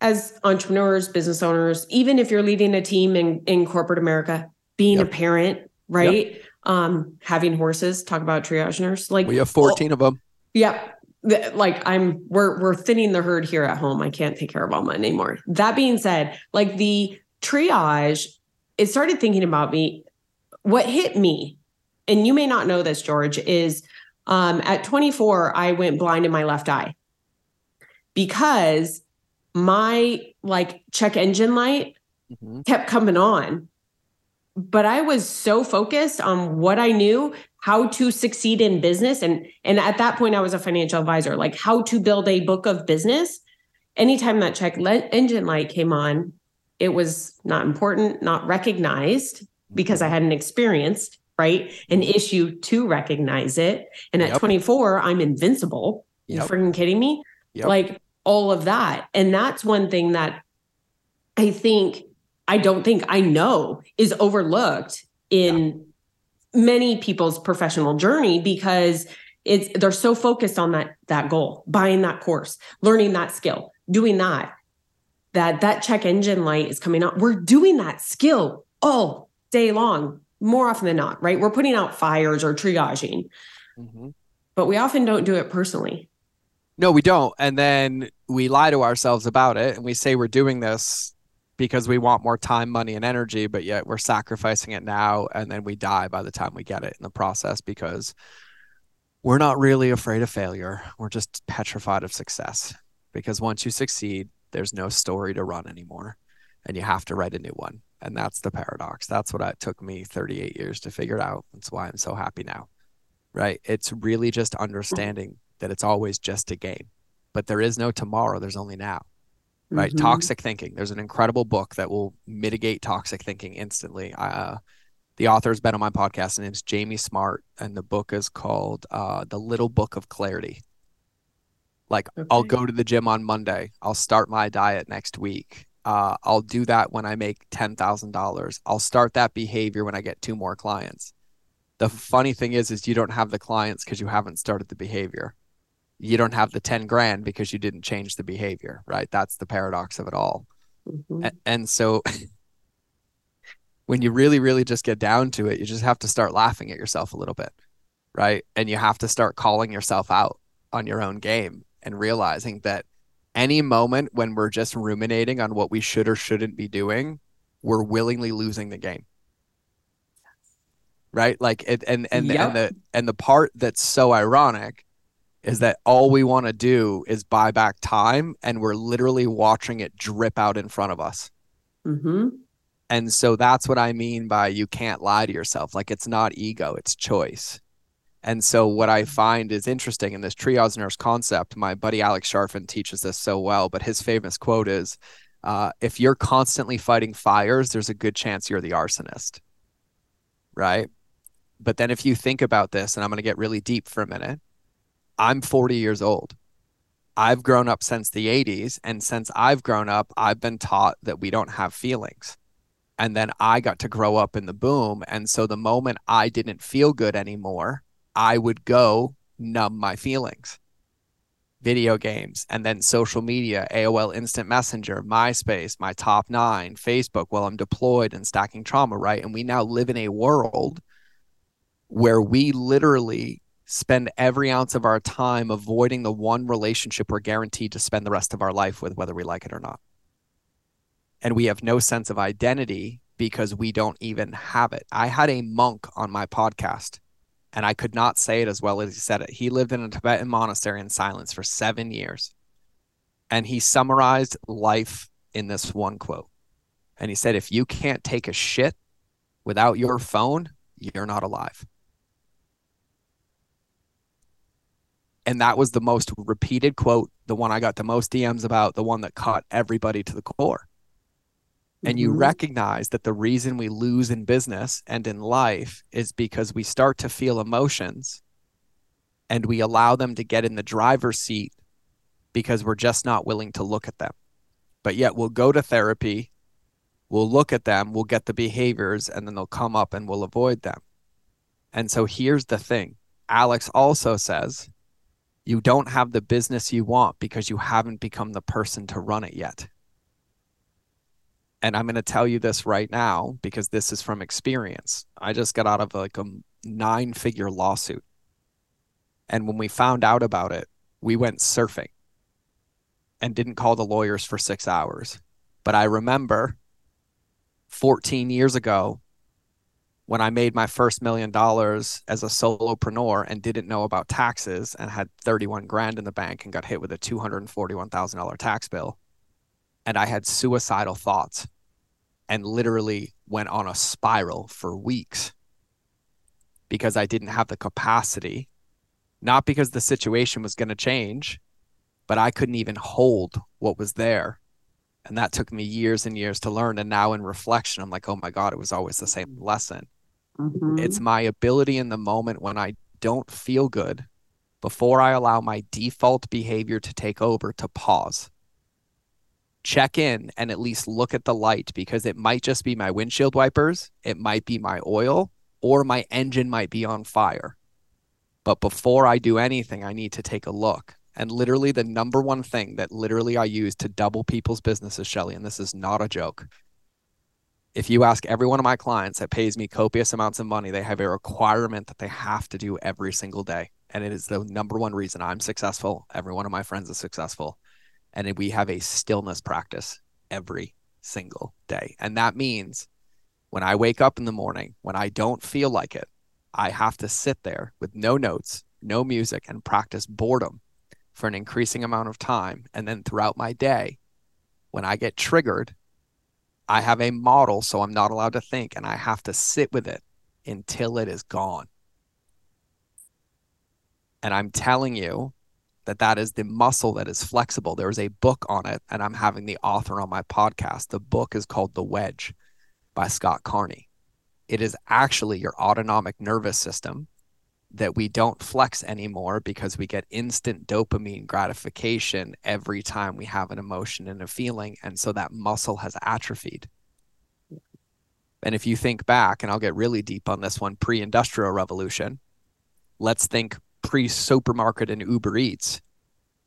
as entrepreneurs, business owners, even if you're leading a team in, in corporate America, being yep. a parent, right? Yep. Um, having horses, talk about triage nurse. Like we have 14 oh, of them. Yep. Like I'm we're we're thinning the herd here at home. I can't take care of all mine anymore. That being said, like the triage, it started thinking about me. What hit me, and you may not know this, George, is um, at 24, I went blind in my left eye because my like check engine light mm-hmm. kept coming on. But I was so focused on what I knew, how to succeed in business. And, and at that point, I was a financial advisor, like how to build a book of business. Anytime that check engine light came on, it was not important, not recognized because I hadn't experienced, right? An issue to recognize it. And at yep. 24, I'm invincible. Yep. You freaking kidding me? Yep. Like all of that. And that's one thing that I think, I don't think I know is overlooked in yeah. many people's professional journey because it's they're so focused on that that goal, buying that course, learning that skill, doing that. That that check engine light is coming out. We're doing that skill all day long, more often than not, right? We're putting out fires or triaging. Mm-hmm. But we often don't do it personally. No, we don't. And then we lie to ourselves about it and we say we're doing this because we want more time, money, and energy, but yet we're sacrificing it now. And then we die by the time we get it in the process because we're not really afraid of failure. We're just petrified of success because once you succeed, there's no story to run anymore and you have to write a new one. And that's the paradox. That's what it took me 38 years to figure it out. That's why I'm so happy now. Right. It's really just understanding that it's always just a game. But there is no tomorrow, there's only now. Right? Mm-hmm. Toxic thinking. There's an incredible book that will mitigate toxic thinking instantly. Uh, the author has been on my podcast. His name's Jamie Smart, and the book is called uh, The Little Book of Clarity. Like, okay. I'll go to the gym on Monday. I'll start my diet next week. Uh, I'll do that when I make $10,000. I'll start that behavior when I get two more clients. The funny thing is, is you don't have the clients because you haven't started the behavior you don't have the 10 grand because you didn't change the behavior, right? That's the paradox of it all. Mm-hmm. And, and so when you really, really just get down to it, you just have to start laughing at yourself a little bit, right? And you have to start calling yourself out on your own game and realizing that any moment when we're just ruminating on what we should or shouldn't be doing, we're willingly losing the game. Right? Like it and and, yep. and the and the part that's so ironic is that all we want to do is buy back time and we're literally watching it drip out in front of us. Mm-hmm. And so that's what I mean by you can't lie to yourself. Like it's not ego, it's choice. And so what I find is interesting in this triage nurse concept, my buddy Alex Charfen teaches this so well, but his famous quote is, uh, if you're constantly fighting fires, there's a good chance you're the arsonist. Right. But then if you think about this, and I'm going to get really deep for a minute, I'm 40 years old. I've grown up since the 80s. And since I've grown up, I've been taught that we don't have feelings. And then I got to grow up in the boom. And so the moment I didn't feel good anymore, I would go numb my feelings. Video games and then social media, AOL Instant Messenger, MySpace, my top nine, Facebook while I'm deployed and stacking trauma, right? And we now live in a world where we literally spend every ounce of our time avoiding the one relationship we're guaranteed to spend the rest of our life with, whether we like it or not. And we have no sense of identity because we don't even have it. I had a monk on my podcast and I could not say it as well as he said it. He lived in a Tibetan monastery in silence for seven years. And he summarized life in this one quote. And he said, If you can't take a shit without your phone, you're not alive. And that was the most repeated quote, the one I got the most DMs about, the one that caught everybody to the core. And mm-hmm. you recognize that the reason we lose in business and in life is because we start to feel emotions and we allow them to get in the driver's seat because we're just not willing to look at them. But yet we'll go to therapy, we'll look at them, we'll get the behaviors, and then they'll come up and we'll avoid them. And so here's the thing Alex also says you don't have the business you want because you haven't become the person to run it yet. And I'm going to tell you this right now because this is from experience. I just got out of like a nine figure lawsuit. And when we found out about it, we went surfing and didn't call the lawyers for six hours. But I remember 14 years ago when I made my first million dollars as a solopreneur and didn't know about taxes and had 31 grand in the bank and got hit with a $241,000 tax bill. And I had suicidal thoughts and literally went on a spiral for weeks because I didn't have the capacity, not because the situation was going to change, but I couldn't even hold what was there. And that took me years and years to learn. And now in reflection, I'm like, oh my God, it was always the same lesson. Mm-hmm. It's my ability in the moment when I don't feel good before I allow my default behavior to take over to pause. Check in and at least look at the light because it might just be my windshield wipers, it might be my oil, or my engine might be on fire. But before I do anything, I need to take a look. And literally, the number one thing that literally I use to double people's businesses, Shelly, and this is not a joke. If you ask every one of my clients that pays me copious amounts of money, they have a requirement that they have to do every single day. And it is the number one reason I'm successful. Every one of my friends is successful. And we have a stillness practice every single day. And that means when I wake up in the morning, when I don't feel like it, I have to sit there with no notes, no music, and practice boredom for an increasing amount of time. And then throughout my day, when I get triggered, I have a model, so I'm not allowed to think, and I have to sit with it until it is gone. And I'm telling you that that is the muscle that is flexible. There is a book on it, and I'm having the author on my podcast. The book is called The Wedge by Scott Carney. It is actually your autonomic nervous system that we don't flex anymore because we get instant dopamine gratification every time we have an emotion and a feeling. And so that muscle has atrophied. And if you think back, and I'll get really deep on this one pre industrial revolution, let's think pre supermarket and Uber Eats.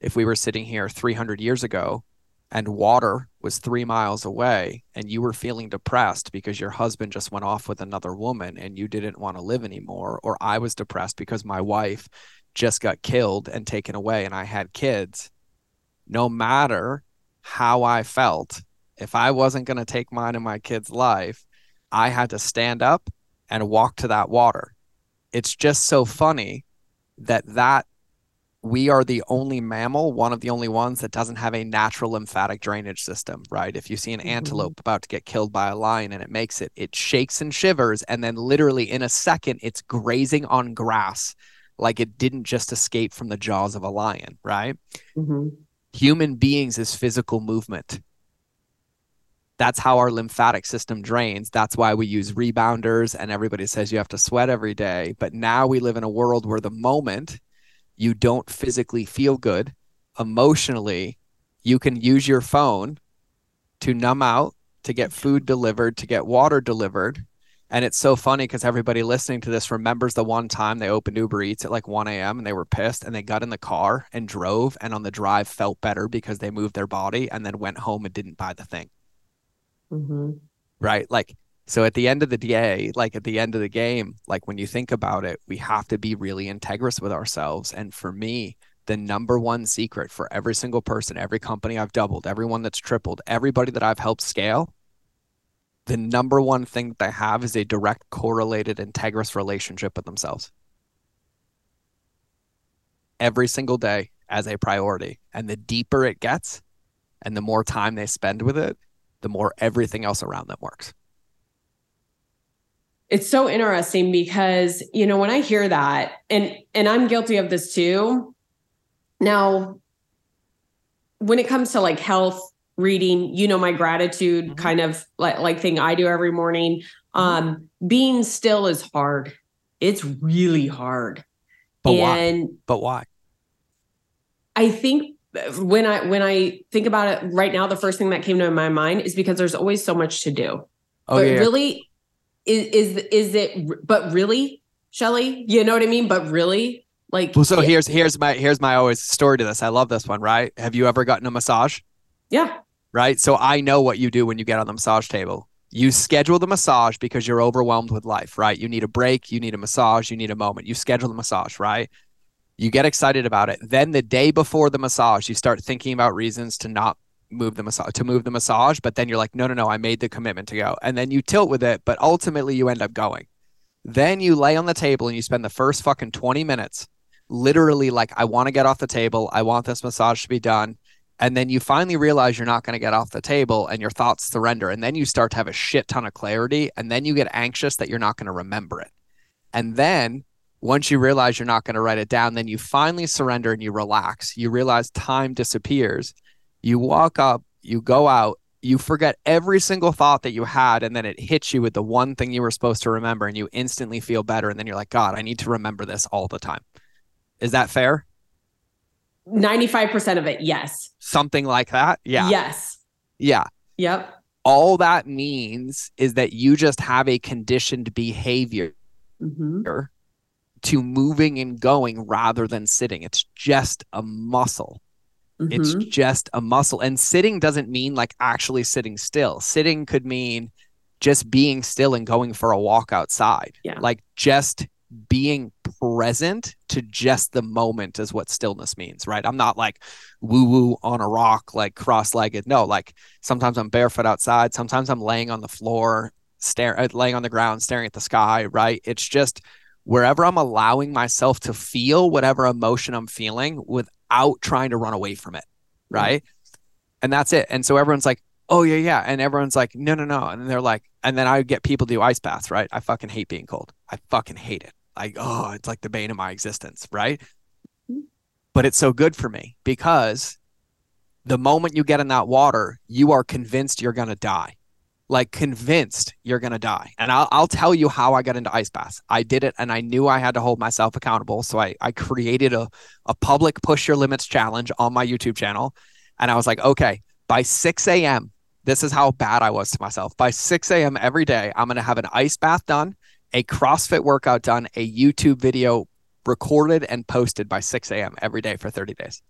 If we were sitting here 300 years ago and water was three miles away and you were feeling depressed because your husband just went off with another woman and you didn't want to live anymore, or I was depressed because my wife just got killed and taken away and I had kids, no matter how I felt, if I wasn't going to take mine and my kid's life, I had to stand up and walk to that water. It's just so funny that that we are the only mammal, one of the only ones that doesn't have a natural lymphatic drainage system, right? If you see an mm-hmm. antelope about to get killed by a lion and it makes it, it shakes and shivers. And then literally in a second, it's grazing on grass like it didn't just escape from the jaws of a lion, right? Mm-hmm. Human beings is physical movement. That's how our lymphatic system drains. That's why we use rebounders and everybody says you have to sweat every day. But now we live in a world where the moment you don't physically feel good emotionally, you can use your phone to numb out, to get food delivered, to get water delivered. And it's so funny because everybody listening to this remembers the one time they opened Uber Eats at like 1 a.m. and they were pissed and they got in the car and drove and on the drive felt better because they moved their body and then went home and didn't buy the thing. Mm-hmm. Right. Like so at the end of the day, like at the end of the game, like when you think about it, we have to be really integrous with ourselves. And for me, the number one secret for every single person, every company I've doubled, everyone that's tripled, everybody that I've helped scale, the number one thing that they have is a direct correlated integrous relationship with themselves. Every single day as a priority. And the deeper it gets and the more time they spend with it, the more everything else around them works it's so interesting because you know when i hear that and and i'm guilty of this too now when it comes to like health reading you know my gratitude Mhm. kind of like like thing i do every morning Mm-hmm. um being still is hard it's really hard But why? But why? I think when I when I think about it right now, the first thing that came to my mind is because there's always so much to do. Oh but yeah. really, is is is it? But really, Shelly, you know what I mean? But really, like, Well, so it- here's here's my here's my always story to this. I love this one. Right? Have you ever gotten a massage? yeah, Right. So I know what you do when you get on the massage table. You schedule the massage because you're overwhelmed with life. Right? You need a break. You need a massage. You need a moment. You schedule the massage. Right? You get excited about it. Then the day before the massage, you start thinking about reasons to not move the massage to move the massage. But then you're like, no, no, no. I made the commitment to go. And then you tilt with it. But ultimately, you end up going. Then you lay on the table and you spend the first fucking 20 minutes literally like, I want to get off the table. I want this massage to be done. And then you finally realize you're not going to get off the table and your thoughts surrender. And then you start to have a shit ton of clarity. And then you get anxious that you're not going to remember it. And then once you realize you're not going to write it down, then you finally surrender and you relax. You realize time disappears. You walk up, you go out, you forget every single thought that you had, and then it hits you with the one thing you were supposed to remember, and you instantly feel better. And then you're like, God, I need to remember this all the time. Is that fair? ninety five percent of it, yes, Something like that? Yeah. yes, Yeah. yep, All that means is that you just have a conditioned behavior hmm to moving and going rather than sitting. It's just a muscle. It's Mm-hmm. just a muscle. And sitting doesn't mean like actually sitting still. Sitting could mean just being still and going for a walk outside. Yeah. Like just being present to just the moment is what stillness means, right? I'm not like woo woo on a rock, like cross legged. No, like sometimes I'm barefoot outside. Sometimes I'm laying on the floor, staring, uh, laying on the ground, staring at the sky, right? It's just wherever I'm allowing myself to feel whatever emotion I'm feeling without trying to run away from it. Yeah. Right. And that's it. And so everyone's like, oh, yeah, yeah. And everyone's like, no, no, no. And they're like, and then I would get people to do ice baths, right? I fucking hate being cold. I fucking hate it. Like, oh, it's like the bane of my existence. Right. Mhm. But it's so good for me because the moment you get in that water, you are convinced you're going to die like convinced you're going to die. And I'll, I'll tell you how I got into ice baths. I did it and I knew I had to hold myself accountable. So I, I created a, a public push your limits challenge on my YouTube channel. And I was like, okay, by 6 a.m., this is how bad I was to myself. By 6 a.m. every day, I'm going to have an ice bath done, a CrossFit workout done, a YouTube video recorded and posted by 6 a.m. every day for 30 days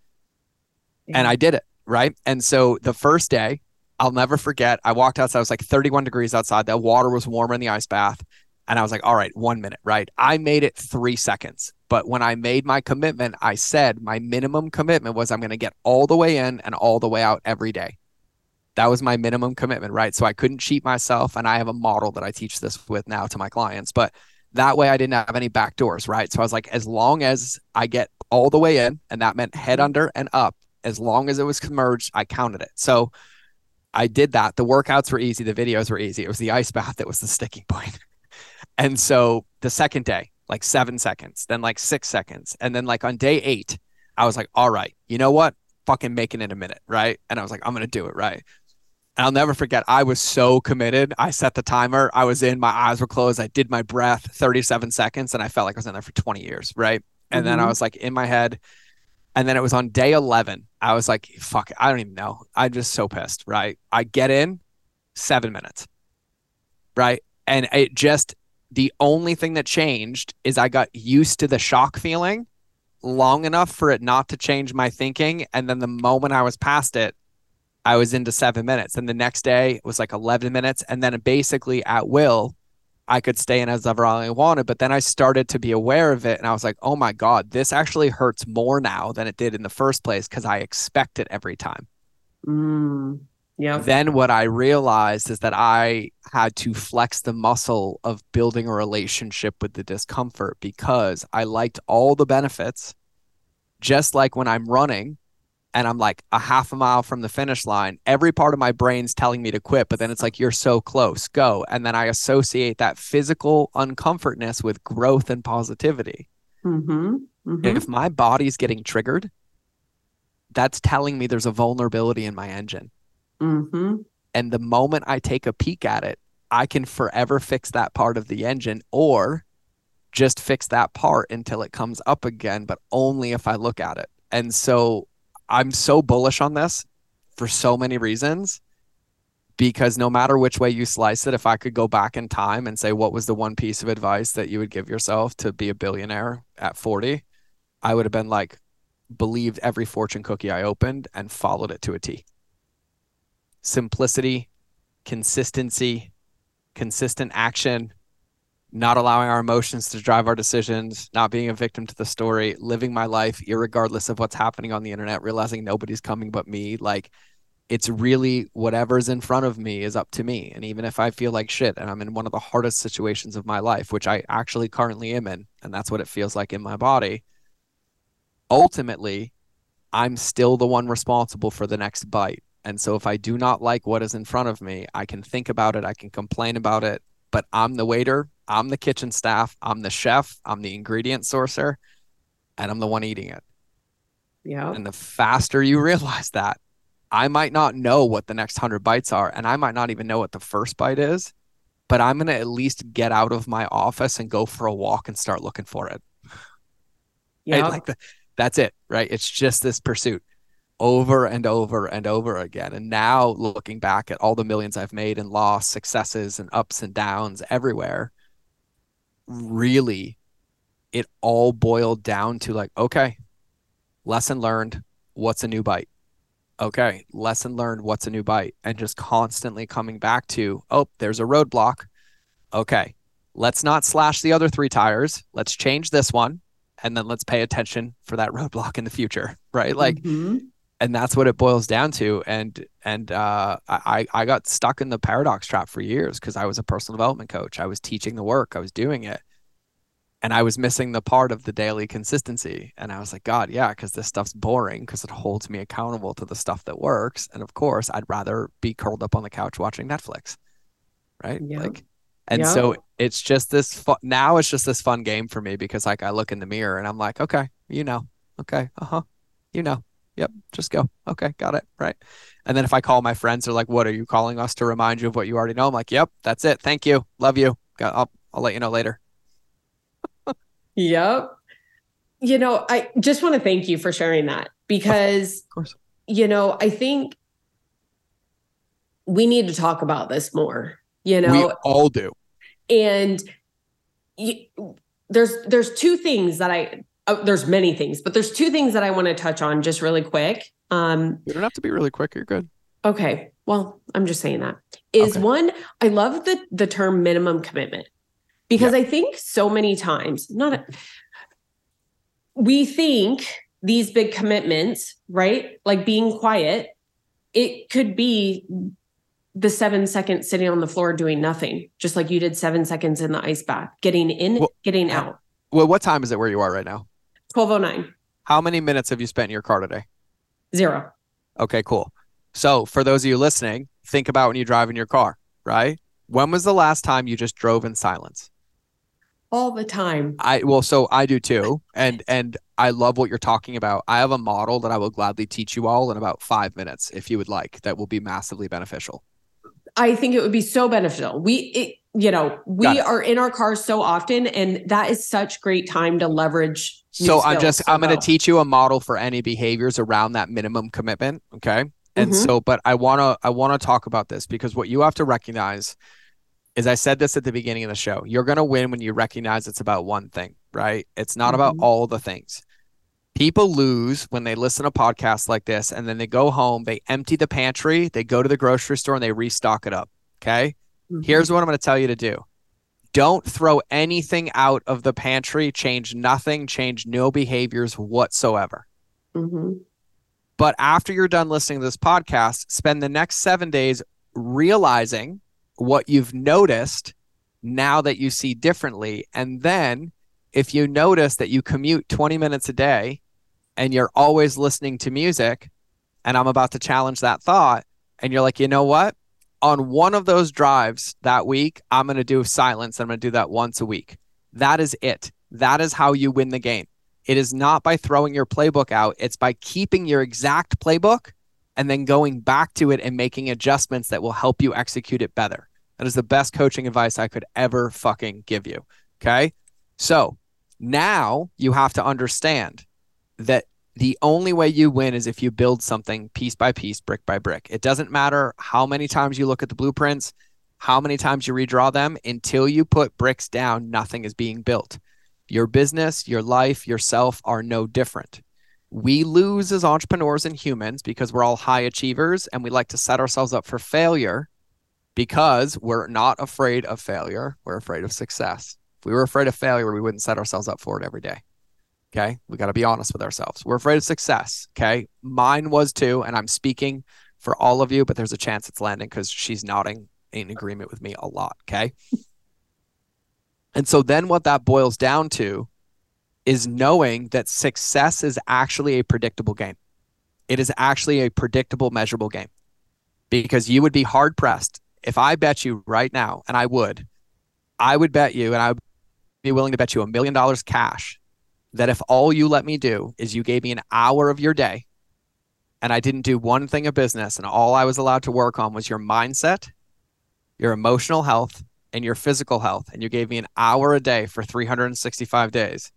and I did it. Right. And so the first day, I'll never forget, I walked outside, it was like 31 degrees outside. The water was warmer in the ice bath. And I was like, all right, one minute, right? I made it three seconds. But when I made my commitment, I said my minimum commitment was I'm going to get all the way in and all the way out every day. That was my minimum commitment, right? So I couldn't cheat myself. And I have a model that I teach this with now to my clients. But that way I didn't have any back doors, right? So I was like, as long as I get all the way in, and that meant head mm-hmm. under and up, as long as it was submerged, I counted it. So I did that. The workouts were easy, the videos were easy. It was the ice bath that was the sticking point. And so the second day, like seven seconds, then like six seconds. And then like on day eight, I was like, all right, you know what? Fucking making it a minute, right? And I was like, I'm gonna do it, right? And I'll never forget, I was so committed. I set the timer. I was in, my eyes were closed. I did my breath 37 seconds and I felt like I was in there for 20 years, right? And then I Mhm. was like in my head. And then it was on day 11. I was like, fuck, I don't even know. I'm just so pissed, right? I get in seven minutes, right? And it just, the only thing that changed is I got used to the shock feeling long enough for it not to change my thinking. And then the moment I was past it, I was into seven minutes. And the next day it was like 11 minutes. And then basically at will, I could stay in as ever I wanted. But then I started to be aware of it. And I was like, oh my God, this actually hurts more now than it did in the first place because I expect it every time. Mm, yeah. Then what I realized is that I had to flex the muscle of building a relationship with the discomfort because I liked all the benefits. Just like when I'm running and I'm like a half a mile from the finish line, every part of my brain's telling me to quit, but then it's like, you're so close, go. And then I associate that physical uncomfortness with growth and positivity. Mm-hmm. Mm-hmm. If my body's getting triggered, that's telling me there's a vulnerability in my engine. Mm-hmm. And the moment I take a peek at it, I can forever fix that part of the engine or just fix that part until it comes up again, but only if I look at it. And so I'm so bullish on this for so many reasons because no matter which way you slice it, if I could go back in time and say, what was the one piece of advice that you would give yourself to be a billionaire at 40? I would have been like, believed every fortune cookie I opened and followed it to a T. Simplicity, consistency, consistent action, not allowing our emotions to drive our decisions, not being a victim to the story, living my life regardless of what's happening on the internet, realizing nobody's coming but me. Like it's really whatever's in front of me is up to me. And even if I feel like shit and I'm in one of the hardest situations of my life, which I actually currently am in, and that's what it feels like in my body, ultimately, I'm still the one responsible for the next bite. And so if I do not like what is in front of me, I can think about it, I can complain about it, but I'm the waiter, I'm the kitchen staff, I'm the chef, I'm the ingredient sourcer, and I'm the one eating it. Yeah. And the faster you realize that, I might not know what the next 100 bites are, and I might not even know what the first bite is, but I'm going to at least get out of my office and go for a walk and start looking for it. Yeah. Right? Like the, that's it, right? It's just this pursuit over and over and over again. And now looking back at all the millions I've made and lost, successes and ups and downs everywhere, really it all boiled down to like, okay, lesson learned, what's a new bite? Okay, lesson learned, what's a new bite? And just constantly coming back to, oh, there's a roadblock. Okay, let's not slash the other three tires. Let's change this one. And then let's pay attention for that roadblock in the future. Right. Like, Mhm. And that's what it boils down to and and uh, I I got stuck in the paradox trap for years because I was a personal development coach. I was teaching the work, I was doing it, and I was missing the part of the daily consistency. And I was like, God, yeah, because this stuff's boring because it holds me accountable to the stuff that works. And of course, I'd rather be curled up on the couch watching Netflix, right? Yeah. Like, and Yeah. so it's just this fun. Now it's just this fun game for me because like I look in the mirror and I'm like, okay, you know, okay, uh huh, you know, yep, just go. Okay, got it. Right. And then if I call my friends, they're like, what are you calling us to remind you of what you already know? I'm like, yep, that's it. Thank you. Love you. Got- I'll, I'll let you know later. Yep. You know, I just want to thank you for sharing that because, Of course. you know, I think we need to talk about this more, you know, we all do. and there's there's two things that I uh, there's many things, but there's two things that I want to touch on just really quick. Um, You don't have to be really quick. You're good. Okay. Well, I'm just saying that. Is Okay. one, I love the the term minimum commitment because I think so many times, not a, we think these big commitments, right? Like being quiet, it could be the seven seconds sitting on the floor doing nothing, just like you did seven seconds in the ice bath, getting in, Well, getting out. Well, what time is it where you are right now? 1209, How many minutes have you spent in your car today? zero. Okay, cool. So, for those of you listening, think about when you drive in your car, right? When was the last time you just drove in silence? All the time. I well, so I do too, and and I love what you're talking about. I have a model that I will gladly teach you all in about five minutes, if you would like. That will be massively beneficial. I think it would be so beneficial. We, it, you know, we are in our cars so often, and that is such great time to leverage. So I'm just I'm going to teach you a model for any behaviors around that minimum commitment. Okay. And Mhm. so, but I want to I want to talk about this because what you have to recognize is I said this at the beginning of the show. You're going to win when you recognize it's about one thing, right? It's not about Mhm. all the things. People lose when they listen to podcasts like this and then they go home, they empty the pantry, they go to the grocery store and they restock it up. Okay? Mhm. Here's what I'm going to tell you to do. Don't throw anything out of the pantry, change nothing, change no behaviors whatsoever. Mhm. But after you're done listening to this podcast, spend the next seven days realizing what you've noticed now that you see differently. And then if you notice that you commute 20 minutes a day and you're always listening to music, and I'm about to challenge that thought, and you're like, you know what? On one of those drives that week, I'm going to do silence. I'm going to do that once a week. That is it. That is how you win the game. It is not by throwing your playbook out, it's by keeping your exact playbook and then going back to it and making adjustments that will help you execute it better. That is the best coaching advice I could ever fucking give you. Okay. So now you have to understand that the only way you win is if you build something piece by piece, brick by brick. It doesn't matter how many times you look at the blueprints, how many times you redraw them, until you put bricks down, nothing is being built. Your business, your life, yourself are no different. We lose as entrepreneurs and humans because we're all high achievers and we like to set ourselves up for failure because we're not afraid of failure. We're afraid of success. If we were afraid of failure, we wouldn't set ourselves up for it every day. Okay. We got to be honest with ourselves. We're afraid of success. Okay. Mine was too. And I'm speaking for all of you, but there's a chance it's landing because she's nodding in agreement with me a lot. Okay. and so then what that boils down to is knowing that success is actually a predictable game. It is actually a predictable, measurable game because you would be hard pressed if I bet you right now, and I would, I would bet you, and I would be willing to bet you a million dollars cash that if all you let me do is you gave me an hour of your day and I didn't do one thing of business and all I was allowed to work on was your mindset, your emotional health, and your physical health, and you gave me an hour a day for 365 days,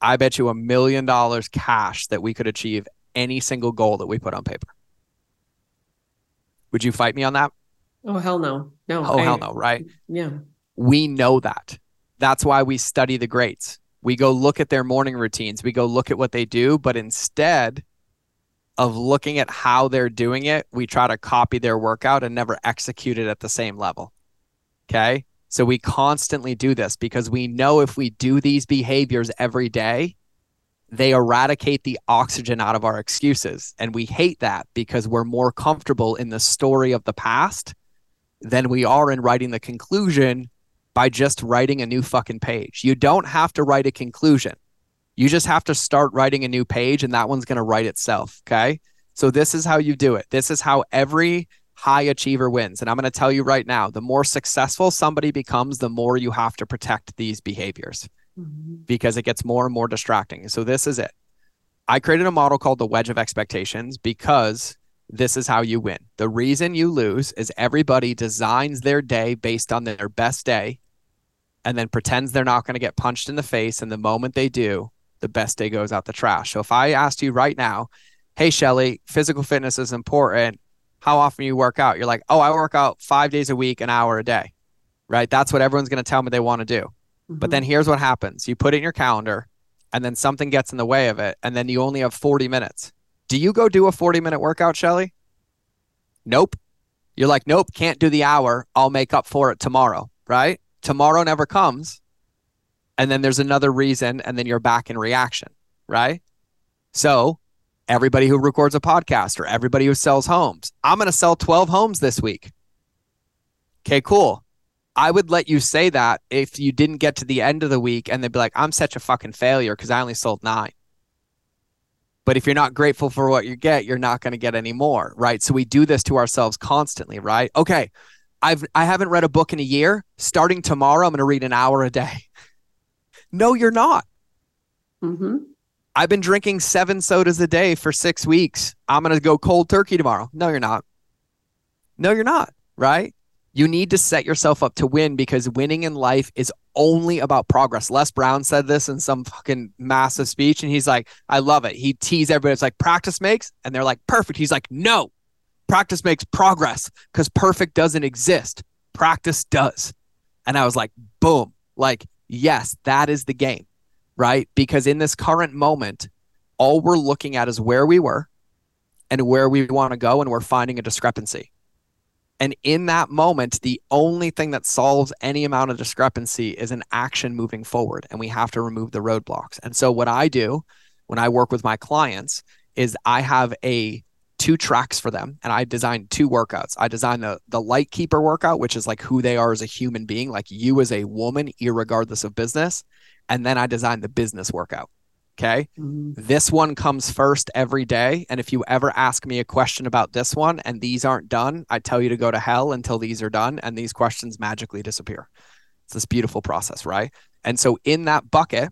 I bet you a million dollars cash that we could achieve any single goal that we put on paper. Would you fight me on that? Oh hell no. No. Oh I, hell no, right? Yeah. We know that. That's why we study the greats. We go look at their morning routines. We go look at what they do, but instead of looking at how they're doing it, we try to copy their workout and never execute it at the same level. Okay? So we constantly do this because we know if we do these behaviors every day, they eradicate the oxygen out of our excuses. And we hate that because we're more comfortable in the story of the past than we are in writing the conclusion by just writing a new fucking page. You don't have to write a conclusion. You just have to start writing a new page and that one's going to write itself. Okay. So this is how you do it. This is how every high achiever wins. And I'm going to tell you right now the more successful somebody becomes, the more you have to protect these behaviors mm-hmm. because it gets more and more distracting. So this is it. I created a model called the wedge of expectations because this is how you win. The reason you lose is everybody designs their day based on their best day and then pretends they're not going to get punched in the face. And the moment they do, the best day goes out the trash. So if I asked you right now, hey, Shelly, physical fitness is important. How often you work out? You're like, oh, I work out five days a week, an hour a day, right? That's what everyone's going to tell me they want to do. Mm-hmm. But then here's what happens you put it in your calendar and then something gets in the way of it. And then you only have 40 minutes do you go do a 40 minute workout, Shelly? Nope. You're like, nope, can't do the hour. I'll make up for it tomorrow, right? Tomorrow never comes. And then there's another reason, and then you're back in reaction, right? So, everybody who records a podcast or everybody who sells homes, I'm going to sell 12 homes this week. Okay, cool. I would let you say that if you didn't get to the end of the week and they'd be like, I'm such a fucking failure because I only sold nine. But if you're not grateful for what you get, you're not going to get any more, right? So we do this to ourselves constantly, right? Okay, I've I haven't read a book in a year. Starting tomorrow, I'm going to read an hour a day. No, you're not. Mm-hmm. I've been drinking seven sodas a day for six weeks. I'm going to go cold turkey tomorrow. No, you're not. No, you're not. Right? You need to set yourself up to win because winning in life is only about progress. Les Brown said this in some fucking massive speech, and he's like, I love it. He teased everybody. It's like practice makes, and they're like, perfect. He's like, no, practice makes progress because perfect doesn't exist. Practice does. And I was like, boom, like, yes, that is the game, right? Because in this current moment, all we're looking at is where we were and where we want to go, and we're finding a discrepancy. And in that moment, the only thing that solves any amount of discrepancy is an action moving forward. And we have to remove the roadblocks. And so, what I do when I work with my clients is I have a two tracks for them and I design two workouts. I design the the light keeper workout, which is like who they are as a human being, like you as a woman, regardless of business. And then I design the business workout. Okay. Mm-hmm. This one comes first every day. And if you ever ask me a question about this one and these aren't done, I tell you to go to hell until these are done. And these questions magically disappear. It's this beautiful process, right? And so in that bucket,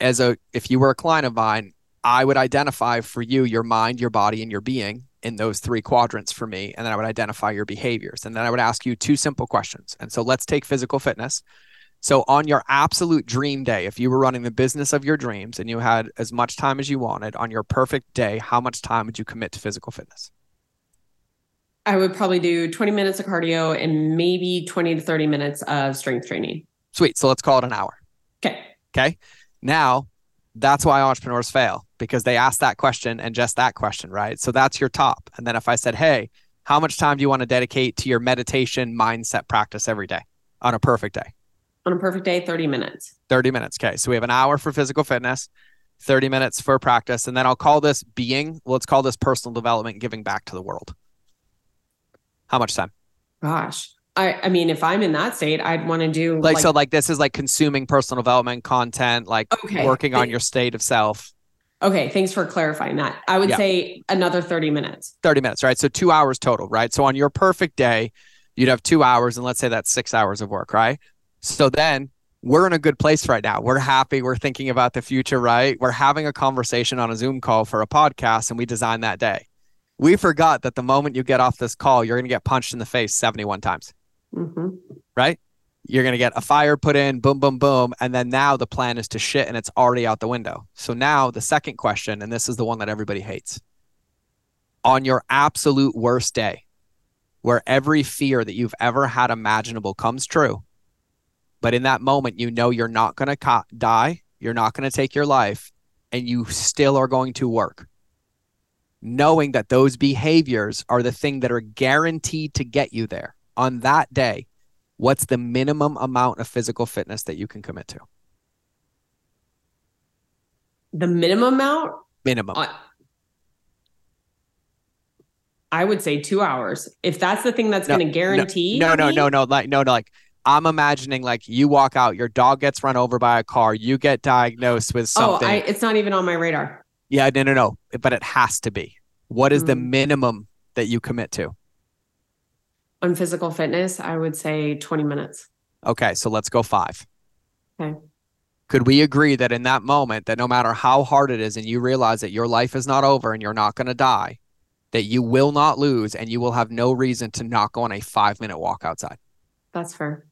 as a if you were a client of mine, I would identify for you your mind, your body, and your being in those three quadrants for me. And then I would identify your behaviors. And then I would ask you two simple questions. And so let's take physical fitness. So, on your absolute dream day, if you were running the business of your dreams and you had as much time as you wanted on your perfect day, how much time would you commit to physical fitness? I would probably do 20 minutes of cardio and maybe 20 to 30 minutes of strength training. Sweet. So, let's call it an hour. Okay. Okay. Now, that's why entrepreneurs fail because they ask that question and just that question, right? So, that's your top. And then if I said, hey, how much time do you want to dedicate to your meditation mindset practice every day on a perfect day? on a perfect day 30 minutes 30 minutes okay so we have an hour for physical fitness 30 minutes for practice and then i'll call this being let's call this personal development giving back to the world how much time gosh I, I mean, if I'm in that state, I'd want to do like, like, so. Like this is like consuming personal development content, like okay. working on your state of self. Okay, thanks for clarifying that. I would yeah. say another 30 minutes. 30 minutes, right? So two hours total, right? So on your perfect day, you'd have two hours, and let's say that's six hours of work, right? So then we're in a good place right now. We're happy. We're thinking about the future, right? We're having a conversation on a Zoom call for a podcast and we designed that day. We forgot that the moment you get off this call, you're going to get punched in the face 71 times, mm-hmm. right? You're going to get a fire put in, boom, boom, boom. And then now the plan is to shit and it's already out the window. So now the second question, and this is the one that everybody hates on your absolute worst day, where every fear that you've ever had imaginable comes true but in that moment, you know you're not going to co- die, you're not going to take your life, and you still are going to work. Knowing that those behaviors are the thing that are guaranteed to get you there on that day, what's the minimum amount of physical fitness that you can commit to? The minimum amount? Minimum. Uh, I would say two hours. If that's the thing that's no, going to guarantee. No, no, no, no, no, like no, no, like I'm imagining like you walk out, your dog gets run over by a car, you get diagnosed with something. Oh, I, it's not even on my radar. Yeah, no, no, no. But it has to be. What is mm. the minimum that you commit to? On physical fitness, I would say 20 minutes. Okay, so let's go five. Okay. Could we agree that in that moment, that no matter how hard it is, and you realize that your life is not over and you're not going to die, that you will not lose and you will have no reason to not go on a five minute walk outside? That's fair.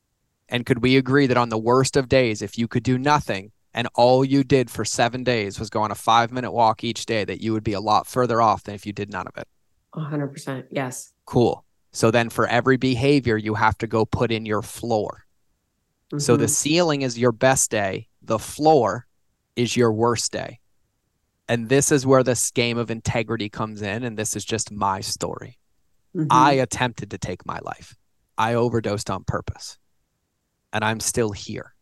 And could we agree that on the worst of days, if you could do nothing and all you did for seven days was go on a five minute walk each day, that you would be a lot further off than if you did none of it? 100%. Yes. Cool. So then for every behavior, you have to go put in your floor. Mm-hmm. So the mm-hmm. ceiling is your best day, the floor is your worst day. And this is where this game of integrity comes in. And this is just my story. Mm-hmm. I attempted to take my life, I overdosed on purpose and I'm still here.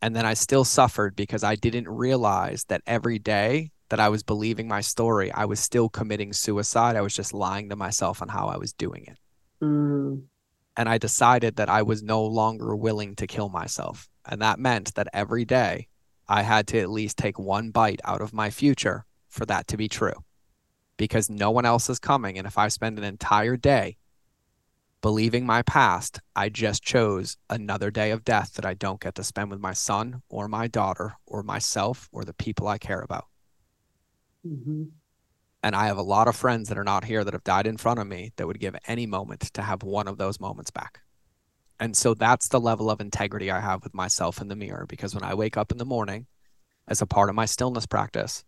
And then I still suffered because I didn't realize that every day that I was believing my story, I was still committing suicide. I was just lying to myself on how I was doing it. Mm. And I decided that I was no longer willing to kill myself. And that meant that every day I had to at least take one bite out of my future for that to be true because no one else is coming. And if I spend an entire day believing my past, I just chose another day of death that I don't get to spend with my son or my daughter or myself or the people I care about. Mm-hmm. And I have a lot of friends that are not here that have died in front of me that would give any moment to have one of those moments back. And so that's the level of integrity I have with myself in the mirror because when I wake up in the morning as a part of my stillness practice,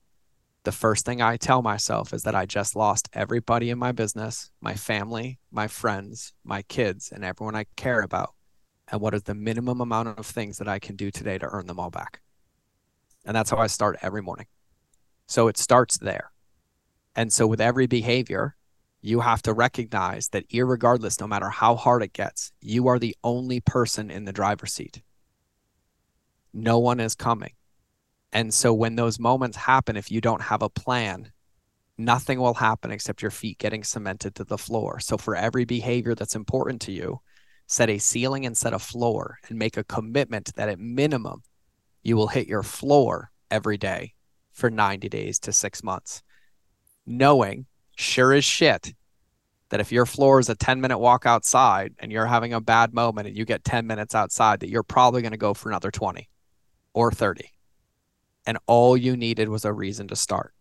the first thing I tell myself is that I just lost everybody in my business, my family, my friends, my kids, and everyone I care about. And what is the minimum amount of things that I can do today to earn them all back? And that's how I start every morning. So it starts there. And so with every behavior, you have to recognize that, regardless, no matter how hard it gets, you are the only person in the driver's seat. No one is coming. And so when those moments happen, if you don't have a plan, nothing will happen except your feet getting cemented to the floor. So for every behavior that's important to you, set a ceiling and set a floor and make a commitment that at minimum you will hit your floor every day for 90 days to six months. Knowing sure as shit that if your floor is a 10 minute walk outside and you're having a bad moment and you get 10 minutes outside, that you're probably going to go for another 20 or 30 And all you needed was a reason to start.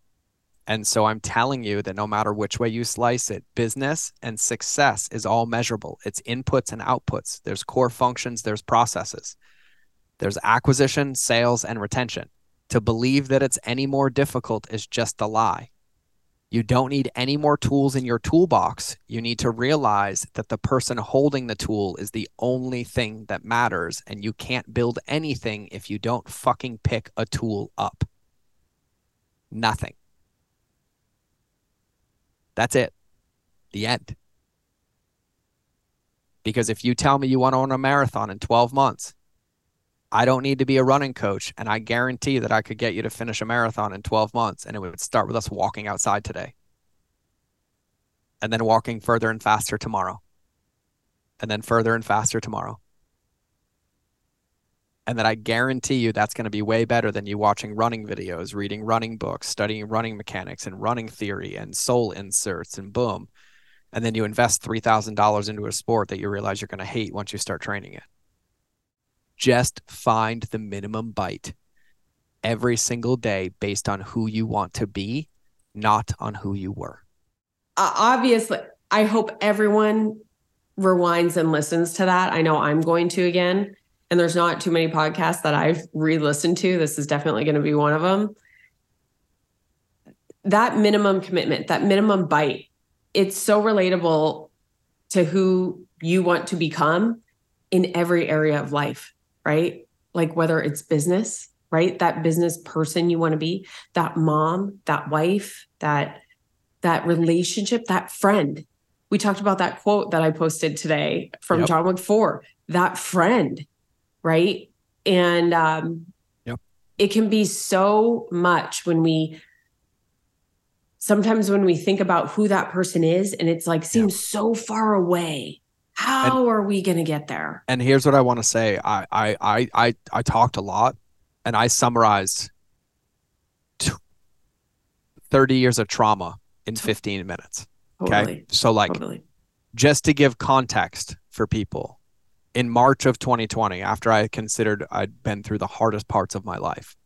And so I'm telling you that no matter which way you slice it, business and success is all measurable. It's inputs and outputs. There's core functions, there's processes. There's acquisition, sales, and retention. To believe that it's any more difficult is just a lie. You don't need any more tools in your toolbox. You need to realize that the person holding the tool is the only thing that matters, and you can't build anything if you don't fucking pick a tool up. Nothing. That's it. The end. Because if you tell me you want to run a marathon in 12 months, I don't need to be a running coach. And I guarantee that I could get you to finish a marathon in 12 months. And it would start with us walking outside today. And then walking further and faster tomorrow. And then further and faster tomorrow. And that I guarantee you that's going to be way better than you watching running videos, reading running books, studying running mechanics and running theory and sole inserts and boom. And then you invest $3,000 into a sport that you realize you're going to hate once you start training it just find the minimum bite every single day based on who you want to be, not on who you were. Uh, obviously, I hope everyone rewinds and listens to that. I know I'm going to again. And there's not too many podcasts that I've re listened to. This is definitely going to be one of them. That minimum commitment, that minimum bite, it's so relatable to who you want to become in every area of life right? Like whether it's business, right? That business person you want to be, that mom, that wife, that that relationship, that friend. We talked about that quote that I posted today from yep. John Wick 4, that friend, right? And um yep. it can be so much when we sometimes when we think about who that person is and it's like seems so far away how and, are we going to get there? And here's what I want to say. I, I, I, I, I talked a lot and I summarized 30 years of trauma in 15 minutes. Okay. Totally. So like totally. just to give context for people in March of 2020, after I considered I'd been through the hardest parts of my life,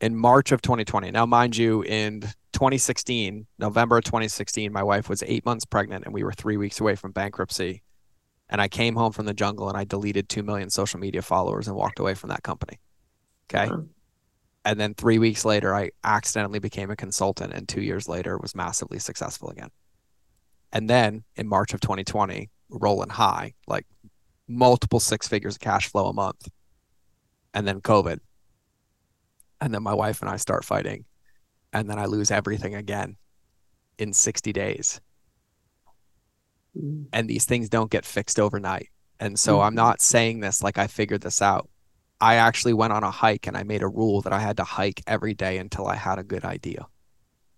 in March of 2020. Now, mind you, in 2016, November of 2016, my wife was eight months pregnant and we were three weeks away from bankruptcy. And I came home from the jungle and I deleted 2 million social media followers and walked away from that company. Okay. And then three weeks later, I accidentally became a consultant and two years later was massively successful again. And then in March of 2020, rolling high, like multiple six figures of cash flow a month. And then COVID and then my wife and I start fighting and then I lose everything again in 60 days. Mm. And these things don't get fixed overnight. And so mm-hmm. I'm not saying this like I figured this out. I actually went on a hike and I made a rule that I had to hike every day until I had a good idea.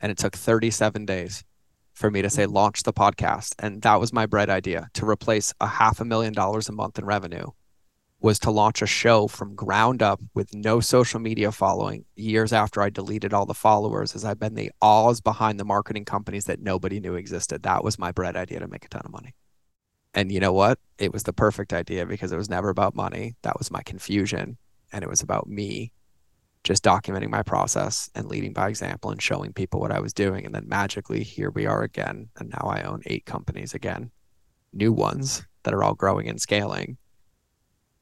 And it took 37 days for me to say mm. launch the podcast and that was my bread idea to replace a half a million dollars a month in revenue was to launch a show from ground up with no social media following years after I deleted all the followers as I've been the alls behind the marketing companies that nobody knew existed. That was my bread idea to make a ton of money. And you know what? It was the perfect idea because it was never about money. That was my confusion. And it was about me just documenting my process and leading by example and showing people what I was doing. And then magically, here we are again. And now I own eight companies again, new ones that are all growing and scaling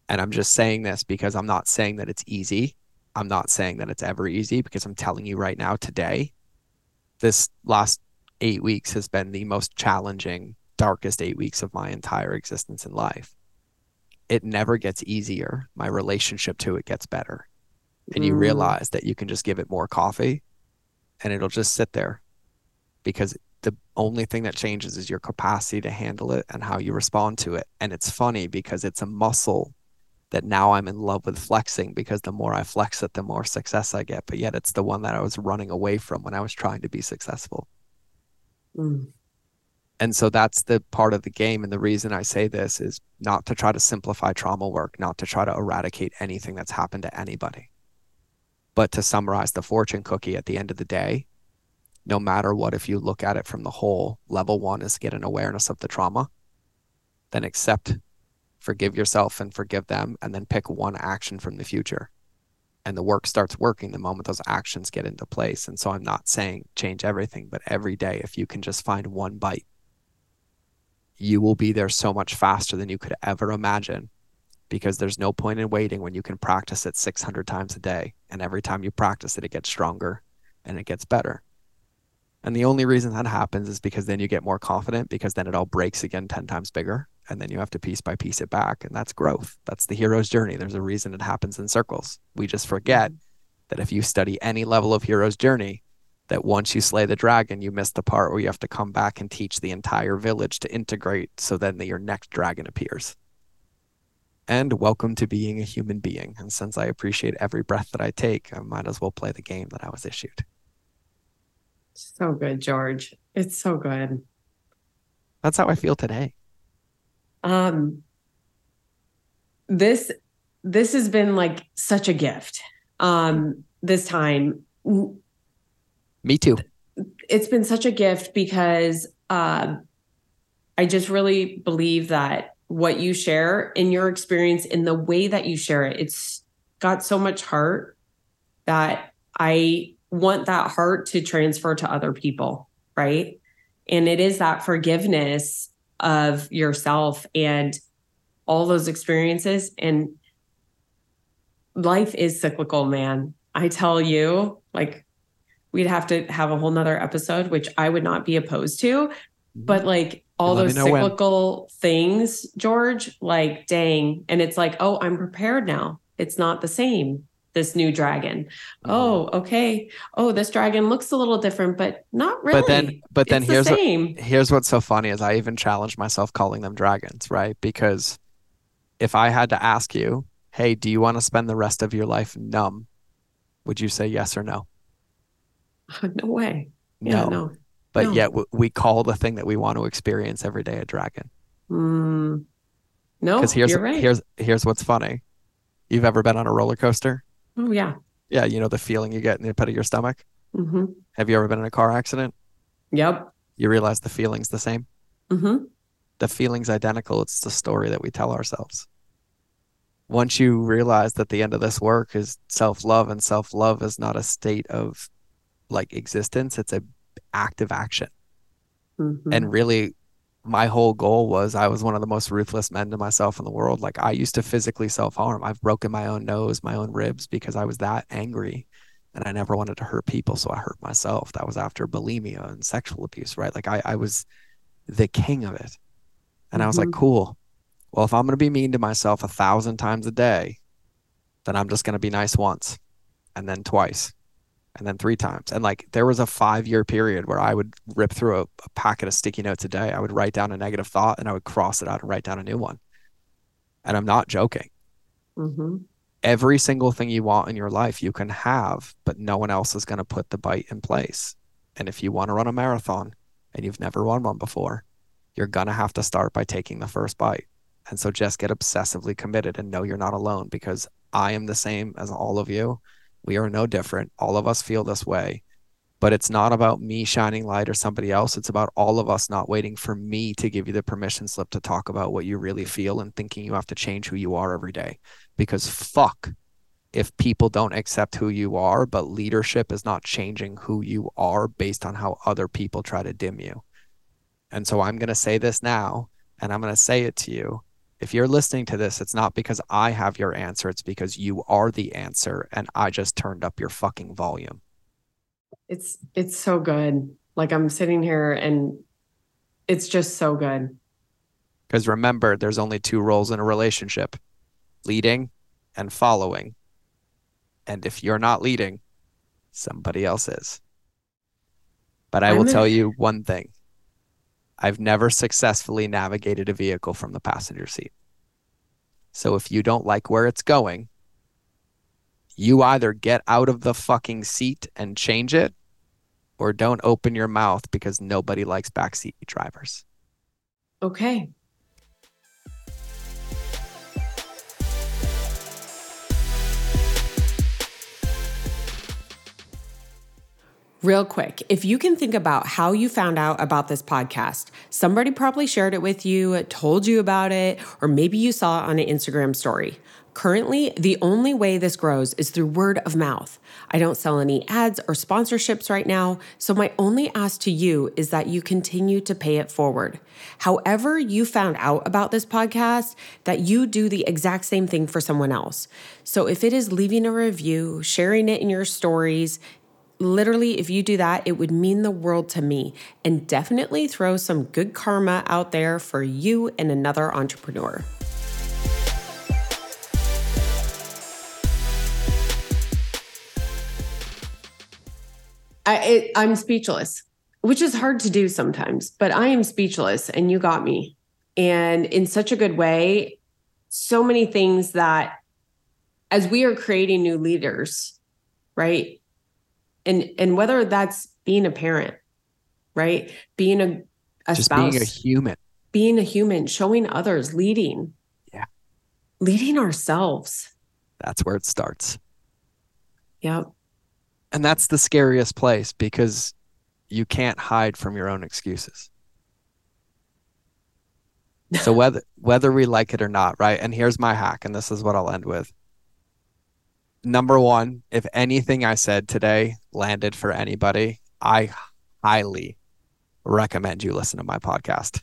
and I'm just saying this because I'm not saying that it's easy. I'm not saying that it's ever easy because I'm telling you right now, today, this last eight weeks has been the most challenging, darkest eight weeks of my entire existence in life. It never gets easier. My relationship to it gets better. And you mm. realize that you can just give it more coffee and it'll just sit there because the only thing that changes is your capacity to handle it and how you respond to it. And it's funny because it's a muscle that now I'm in love with flexing because the more I flex it, the more success I get. But yet it's the one that I was running away from when I was trying to be successful. Mm. And so that's the part of the game. And the reason I say this is not to try to simplify trauma work, not to try to eradicate anything that's happened to anybody, but to summarize the fortune cookie at the end of the day. No matter what, if you look at it from the whole, level one is get an awareness of the trauma, then accept forgive yourself and forgive them, and then pick one action from the future. And the work starts working the moment those actions get into place. And so I'm not saying change everything, but every day, if you can just find one bite, you will be there so much faster than you could ever imagine because there's no point in waiting when you can practice it 600 times a day. And every time you practice it, it gets stronger and it gets better. And the only reason that happens is because then you get more confident because then it all breaks again 10 times bigger. And then you have to piece by piece it back. And that's growth. That's the hero's journey. There's a reason it happens in circles. We just forget that if you study any level of hero's journey, that once you slay the dragon, you miss the part where you have to come back and teach the entire village to integrate so then that your next dragon appears. And welcome to being a human being. And since I appreciate every breath that I take, I might as well play the game that I was issued. So good, George. It's so good. That's how I feel today. Um this this has been like such a gift. Um this time me too. It's been such a gift because uh, I just really believe that what you share in your experience in the way that you share it, it's got so much heart that I want that heart to transfer to other people, right? And it is that forgiveness of yourself and all those experiences. And life is cyclical, man. I tell you, like, we'd have to have a whole nother episode, which I would not be opposed to. But like all those cyclical when. things, George, like, dang. And it's like, oh, I'm prepared now. It's not the same this new dragon. Mm-hmm. Oh, okay. Oh, this dragon looks a little different, but not really. But then, but then it's here's the what, here's what's so funny is I even challenged myself calling them dragons, right? Because if I had to ask you, hey, do you want to spend the rest of your life numb? Would you say yes or no? no way. Yeah, no. no. But no. yet w- we call the thing that we want to experience every day a dragon. Mm. No, because here's right. here's here's what's funny. You've ever been on a roller coaster? Oh yeah. Yeah, you know the feeling you get in the pit of your stomach. Mm-hmm. Have you ever been in a car accident? Yep. You realize the feeling's the same. Mm-hmm. The feeling's identical. It's the story that we tell ourselves. Once you realize that the end of this work is self love, and self love is not a state of like existence, it's a active action. Mm-hmm. And really my whole goal was I was one of the most ruthless men to myself in the world. Like I used to physically self-harm. I've broken my own nose, my own ribs because I was that angry and I never wanted to hurt people. So I hurt myself. That was after bulimia and sexual abuse, right? Like I, I was the king of it. And mm-hmm. I was like, mm-hmm. cool. Well, if I'm going to be mean to myself a thousand times a day, then I'm just going to be nice once and then twice and then three times. And like there was a five year period where I would rip through a, a, packet of sticky notes a day. I would write down a negative thought and I would cross it out and write down a new one. And I'm not joking. Mm-hmm. Every single thing you want in your life you can have, but no one else is going to put the bite in place. And if you want to run a marathon and you've never run one before, you're going to have to start by taking the first bite. And so just get obsessively committed and know you're not alone because I am the same as all of you we are no different. All of us feel this way. But it's not about me shining light or somebody else. It's about all of us not waiting for me to give you the permission slip to talk about what you really feel and thinking you have to change who you are every day. Because fuck if people don't accept who you are, but leadership is not changing who you are based on how other people try to dim you. And so I'm going to say this now, and I'm going to say it to you if you're listening to this, it's not because I have your answer, it's because you are the answer and I just turned up your fucking volume. It's it's so good. Like I'm sitting here and it's just so good. Cuz remember, there's only two roles in a relationship. Leading and following. And if you're not leading, somebody else is. But I I'm will a- tell you one thing. I've never successfully navigated a vehicle from the passenger seat. So if you don't like where it's going, you either get out of the fucking seat and change it or don't open your mouth because nobody likes backseat drivers. Okay. Real quick, if you can think about how you found out about this podcast, somebody probably shared it with you, told you about it, or maybe you saw it on an Instagram story. Currently, the only way this grows is through word of mouth. I don't sell any ads or sponsorships right now, so my only ask to you is that you continue to pay it forward. However, you found out about this podcast, that you do the exact same thing for someone else. So if it is leaving a review, sharing it in your stories, literally, if you do that, it would mean the world to me and definitely throw some good karma out there for you and another entrepreneur. I, I'm speechless, which is hard to do sometimes, but I am speechless and you got me. And in such a good way, so many things that as we are creating new leaders, right? And and whether that's being a parent, right? Being a, a Just spouse, being a human. being a human, showing others, leading. Yeah. Leading ourselves. That's where it starts. Yep. And that's the scariest place because you can't hide from your own excuses. So whether whether we like it or not, right? And here's my hack, and this is what I'll end with. Number one, if anything I said today landed for anybody, I highly recommend you listen to my podcast.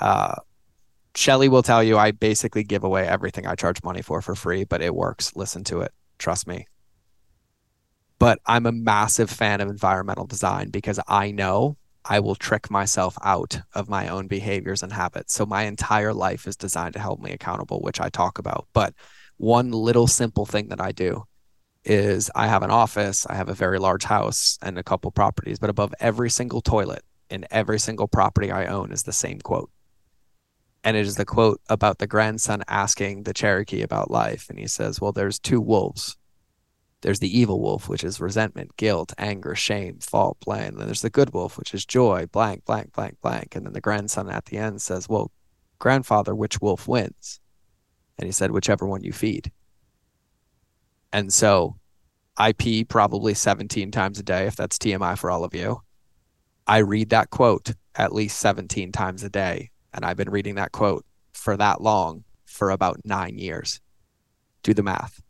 Uh, Shelly will tell you I basically give away everything I charge money for for free, but it works. Listen to it. Trust me. But I'm a massive fan of environmental design because I know I will trick myself out of my own behaviors and habits. So my entire life is designed to help me accountable, which I talk about. But one little simple thing that I do is I have an office, I have a very large house and a couple properties, but above every single toilet in every single property I own is the same quote. And it is the quote about the grandson asking the Cherokee about life. And he says, Well, there's two wolves. There's the evil wolf, which is resentment, guilt, anger, shame, fault, blame. And then there's the good wolf, which is joy, blank, blank, blank, blank. And then the grandson at the end says, Well, grandfather, which wolf wins? And he said, Whichever one you feed. And so I pee probably 17 times a day, if that's TMI for all of you. I read that quote at least 17 times a day. And I've been reading that quote for that long for about nine years. Do the math.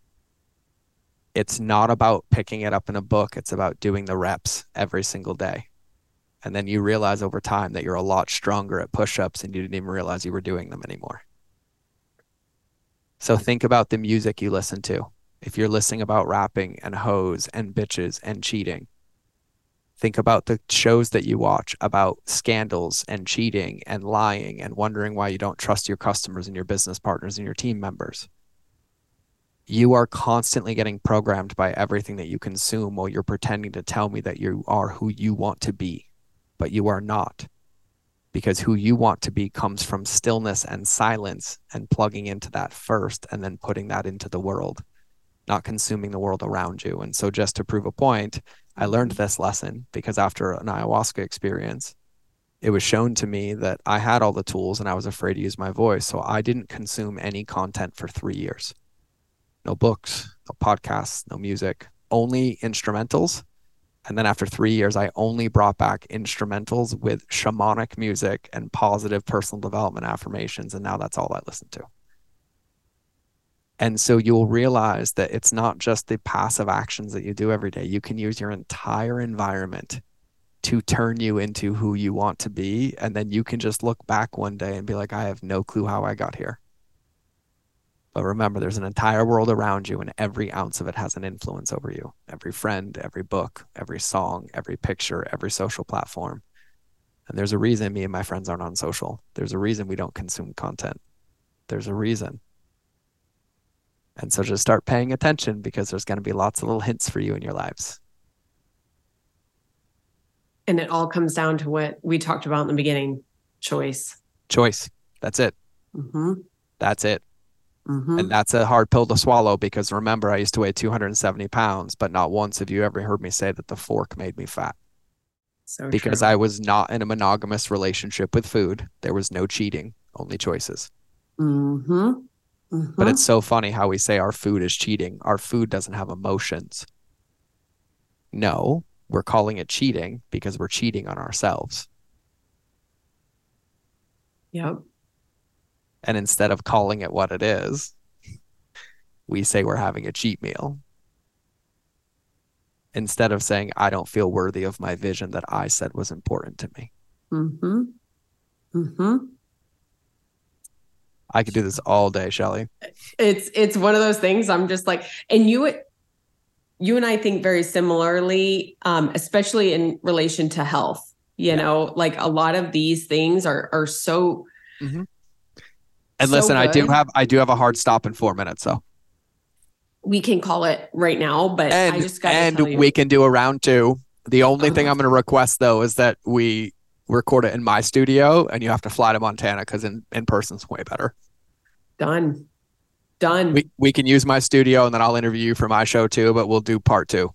It's not about picking it up in a book, it's about doing the reps every single day. And then you realize over time that you're a lot stronger at push ups and you didn't even realize you were doing them anymore. So think about the music you listen to. If you're listening about rapping and hoes and bitches and cheating, think about the shows that you watch about scandals and cheating and lying and wondering why you don't trust your customers and your business partners and your team members. You are constantly getting programmed by everything that you consume while you're pretending to tell me that you are who you want to be, but you are not. Because who you want to be comes from stillness and silence and plugging into that first and then putting that into the world, not consuming the world around you. And so, just to prove a point, I learned this lesson because after an ayahuasca experience, it was shown to me that I had all the tools and I was afraid to use my voice. So I didn't consume any content for three years. No books, no podcasts, no music, only instrumentals. And then after three years, I only brought back instrumentals with shamanic music and positive personal development affirmations. And now that's all I listen to. And so you'll realize that it's not just the passive actions that you do every day. You can use your entire environment to turn you into who you want to be. And then you can just look back one day and be like, I have no clue how I got here. But remember, there's an entire world around you, and every ounce of it has an influence over you. Every friend, every book, every song, every picture, every social platform. And there's a reason me and my friends aren't on social. There's a reason we don't consume content. There's a reason. And so just start paying attention because there's going to be lots of little hints for you in your lives. And it all comes down to what we talked about in the beginning choice. Choice. That's it. Mm-hmm. That's it. Mm-hmm. And that's a hard pill to swallow because remember, I used to weigh 270 pounds, but not once have you ever heard me say that the fork made me fat. So because true. I was not in a monogamous relationship with food. There was no cheating, only choices. Mm-hmm. Mm-hmm. But it's so funny how we say our food is cheating. Our food doesn't have emotions. No, we're calling it cheating because we're cheating on ourselves. Yep. And instead of calling it what it is, we say we're having a cheat meal instead of saying, I don't feel worthy of my vision that I said was important to me. Mm-hmm. Mm-hmm. I could do this all day, Shelly. It's it's one of those things I'm just like, and you you and I think very similarly, um, especially in relation to health. You yeah. know, like a lot of these things are are so mm-hmm. And so listen, good. I do have I do have a hard stop in four minutes, so we can call it right now. But and, I just got and we can do a round two. The only uh-huh. thing I'm going to request though is that we record it in my studio, and you have to fly to Montana because in in person's way better. Done. Done. We we can use my studio, and then I'll interview you for my show too. But we'll do part two.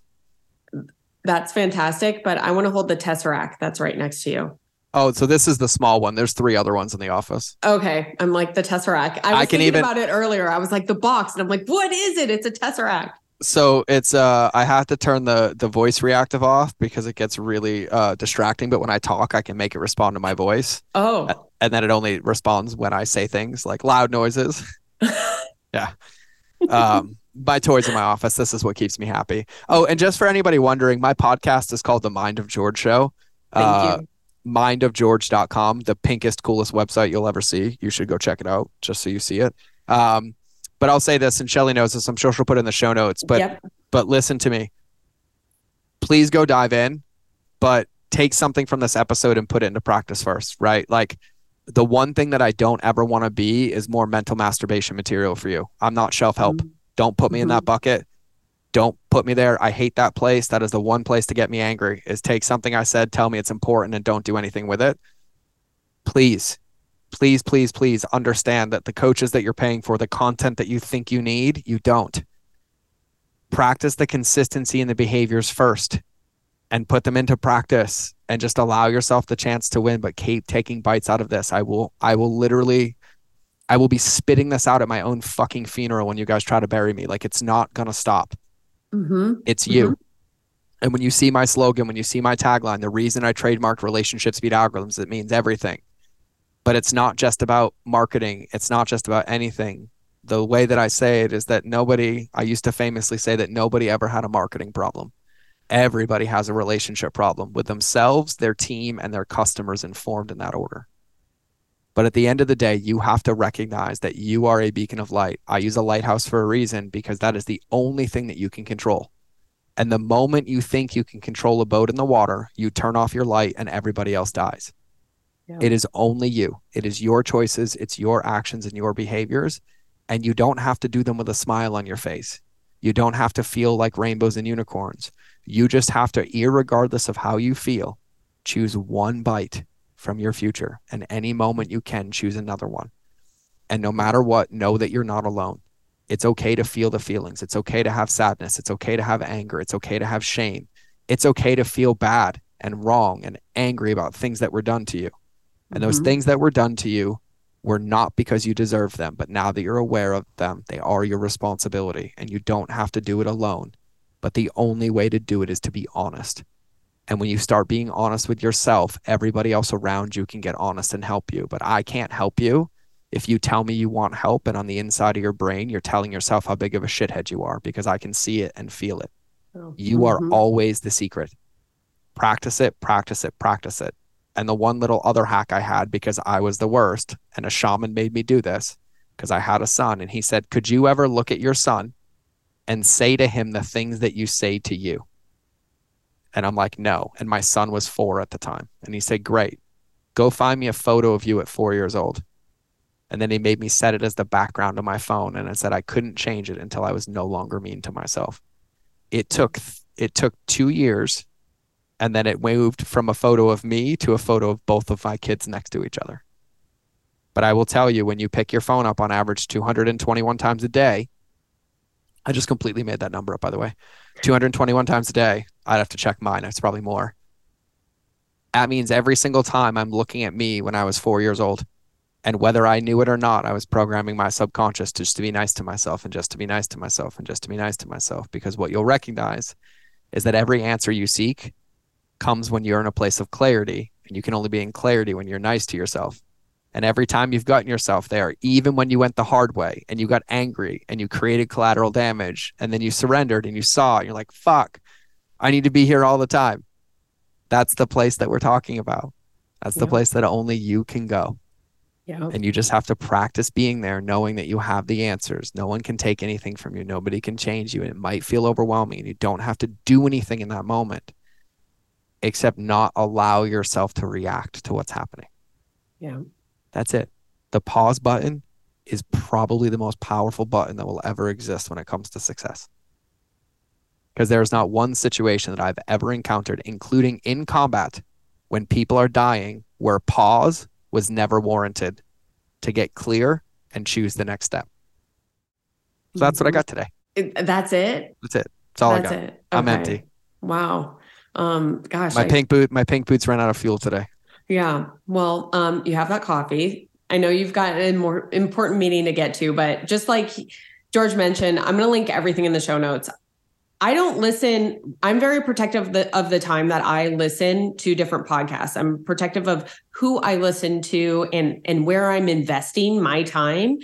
That's fantastic. But I want to hold the Tesseract that's right next to you. Oh, so this is the small one. There's three other ones in the office. Okay. I'm like the Tesseract. I was I can thinking even, about it earlier. I was like the box and I'm like, what is it? It's a Tesseract. So it's uh I have to turn the the voice reactive off because it gets really uh distracting. But when I talk, I can make it respond to my voice. Oh. And then it only responds when I say things like loud noises. yeah. Um my toys in my office. This is what keeps me happy. Oh, and just for anybody wondering, my podcast is called The Mind of George Show. Thank uh, you mindofgeorge.com, the pinkest, coolest website you'll ever see. You should go check it out just so you see it. Um, but I'll say this, and Shelly knows this. I'm sure she'll put it in the show notes. But yep. but listen to me. Please go dive in, but take something from this episode and put it into practice first, right? Like the one thing that I don't ever want to be is more mental masturbation material for you. I'm not shelf help. Mm-hmm. Don't put me mm-hmm. in that mm-hmm. bucket don't put me there. I hate that place. That is the one place to get me angry is take something I said, tell me it's important and don't do anything with it. Please, please, please, please understand that the coaches that you're paying for, the content that you think you need, you don't. Practice the consistency and the behaviors first and put them into practice and just allow yourself the chance to win, but keep taking bites out of this. I will, I will literally I will be spitting this out at my own fucking funeral when you guys try to bury me. Like it's not gonna stop. Mm-hmm. It's you. Mm-hmm. And when you see my slogan, when you see my tagline, the reason I trademarked relationships beat algorithms, it means everything. But it's not just about marketing. It's not just about anything. The way that I say it is that nobody, I used to famously say that nobody ever had a marketing problem. Everybody has a relationship problem with themselves, their team, and their customers informed in that order. But at the end of the day, you have to recognize that you are a beacon of light. I use a lighthouse for a reason because that is the only thing that you can control. And the moment you think you can control a boat in the water, you turn off your light and everybody else dies. Yeah. It is only you. It is your choices, it's your actions and your behaviors. And you don't have to do them with a smile on your face. You don't have to feel like rainbows and unicorns. You just have to, regardless of how you feel, choose one bite from your future. And any moment you can, choose another one. And no matter what, know that you're not alone. It's okay to feel the feelings. It's okay to have sadness. It's okay to have anger. It's okay to have shame. It's okay to feel bad and wrong and angry about things that were done to you. And those mm-hmm. things that were done to you were not because you deserve them, but now that you're aware of them, they are your responsibility and you don't have to do it alone. But the only way to do it is to be honest. And when you start being honest with yourself, everybody else around you can get honest and help you. But I can't help you if you tell me you want help and on the inside of your brain, you're telling yourself how big of a shithead you are because I can see it and feel it. Oh. You mm-hmm. are always the secret. Practice it, practice it, practice it. And the one little other hack I had because I was the worst, and a shaman made me do this because I had a son. And he said, Could you ever look at your son and say to him the things that you say to you? And I'm like, no. And my son was four at the time. And he said, great. Go find me a photo of you at four years old. And then he made me set it as the background of my phone. And I said I couldn't change it until I was no longer mean to myself. It took it took two years. And then it moved from a photo of me to a photo of both of my kids next to each other. But I will tell you, when you pick your phone up on average 221 times a day, I just completely made that number up, by the way. 221 times a day. I'd have to check mine. It's probably more. That means every single time I'm looking at me when I was four years old. And whether I knew it or not, I was programming my subconscious just to be nice to myself and just to be nice to myself and just to be nice to myself. Because what you'll recognize is that every answer you seek comes when you're in a place of clarity. And you can only be in clarity when you're nice to yourself. And every time you've gotten yourself there, even when you went the hard way and you got angry and you created collateral damage and then you surrendered and you saw it, you're like, fuck, I need to be here all the time. That's the place that we're talking about. That's the place that only you can go. Yeah. And you just have to practice being there, knowing that you have the answers. No one can take anything from you. Nobody can change you. And it might feel overwhelming. And you don't have to do anything in that moment except not allow yourself to react to what's happening. Yeah. That's it. The pause button is probably the most powerful button that will ever exist when it comes to success. Because there is not one situation that I've ever encountered, including in combat, when people are dying, where pause was never warranted to get clear and choose the next step. So that's what I got today. That's it. That's it. That's all That's I got. it. I'm empty. Wow. Um, gosh. My I- pink boot, my pink boots ran out of fuel today. Yeah. Well, um, you have that coffee. I know you've got a more important meeting to get to, but just like George mentioned, I'm going to link everything in the show notes. I don't listen. I'm very protective of the, of the time that I listen to different podcasts. I'm protective of who I listen to and and where I'm investing my time.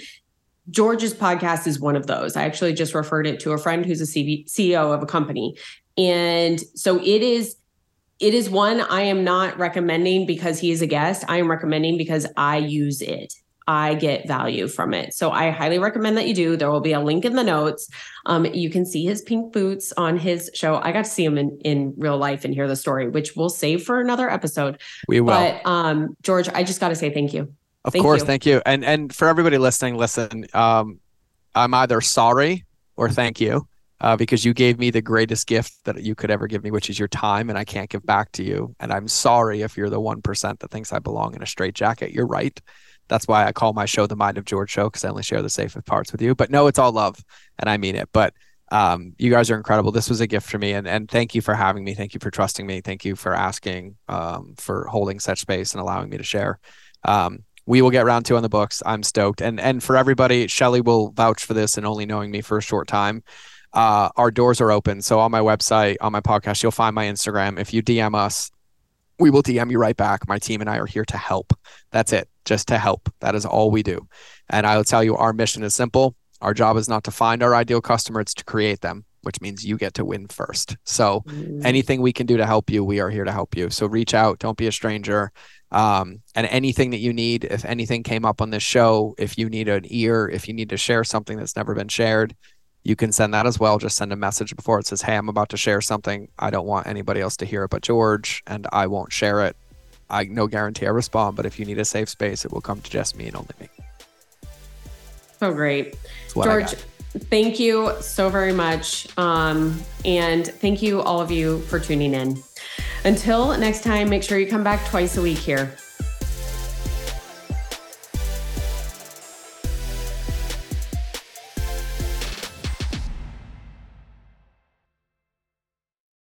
George's podcast is one of those. I actually just referred it to a friend who's a CEO of a company, and so it is it is one I am not recommending because he is a guest. I am recommending because I use it. I get value from it. So I highly recommend that you do. There will be a link in the notes. Um, you can see his pink boots on his show. I got to see him in, in real life and hear the story, which we'll save for another episode. We will. But um, George, I just got to say thank you. Of Thank course, you. thank you. And and for everybody listening, listen, um, I'm either sorry or thank you. Uh, because you gave me the greatest gift that you could ever give me, which is your time, and I can't give back to you. And I'm sorry if you're the one percent that thinks I belong in a straitjacket. You're right. That's why I call my show the Mind of George Show because I only share the safest parts with you. But no, it's all love, and I mean it. But um, you guys are incredible. This was a gift for me, and and thank you for having me. Thank you for trusting me. Thank you for asking, um, for holding such space and allowing me to share. Um, we will get round two on the books. I'm stoked. And and for everybody, Shelly will vouch for this and only knowing me for a short time. Uh, our doors are open. So on my website, on my podcast, you'll find my Instagram. If you DM us, we will DM you right back. My team and I are here to help. That's it, just to help. That is all we do. And I will tell you, our mission is simple. Our job is not to find our ideal customer, it's to create them, which means you get to win first. So anything we can do to help you, we are here to help you. So reach out. Don't be a stranger. Um, and anything that you need, if anything came up on this show, if you need an ear, if you need to share something that's never been shared, you can send that as well. Just send a message before it says, Hey, I'm about to share something. I don't want anybody else to hear it but George, and I won't share it. I no guarantee I respond, but if you need a safe space, it will come to just me and only me. So great. That's what I George, thank you so very much. Um, and thank you, all of you, for tuning in. Until next time, make sure you come back twice a week here.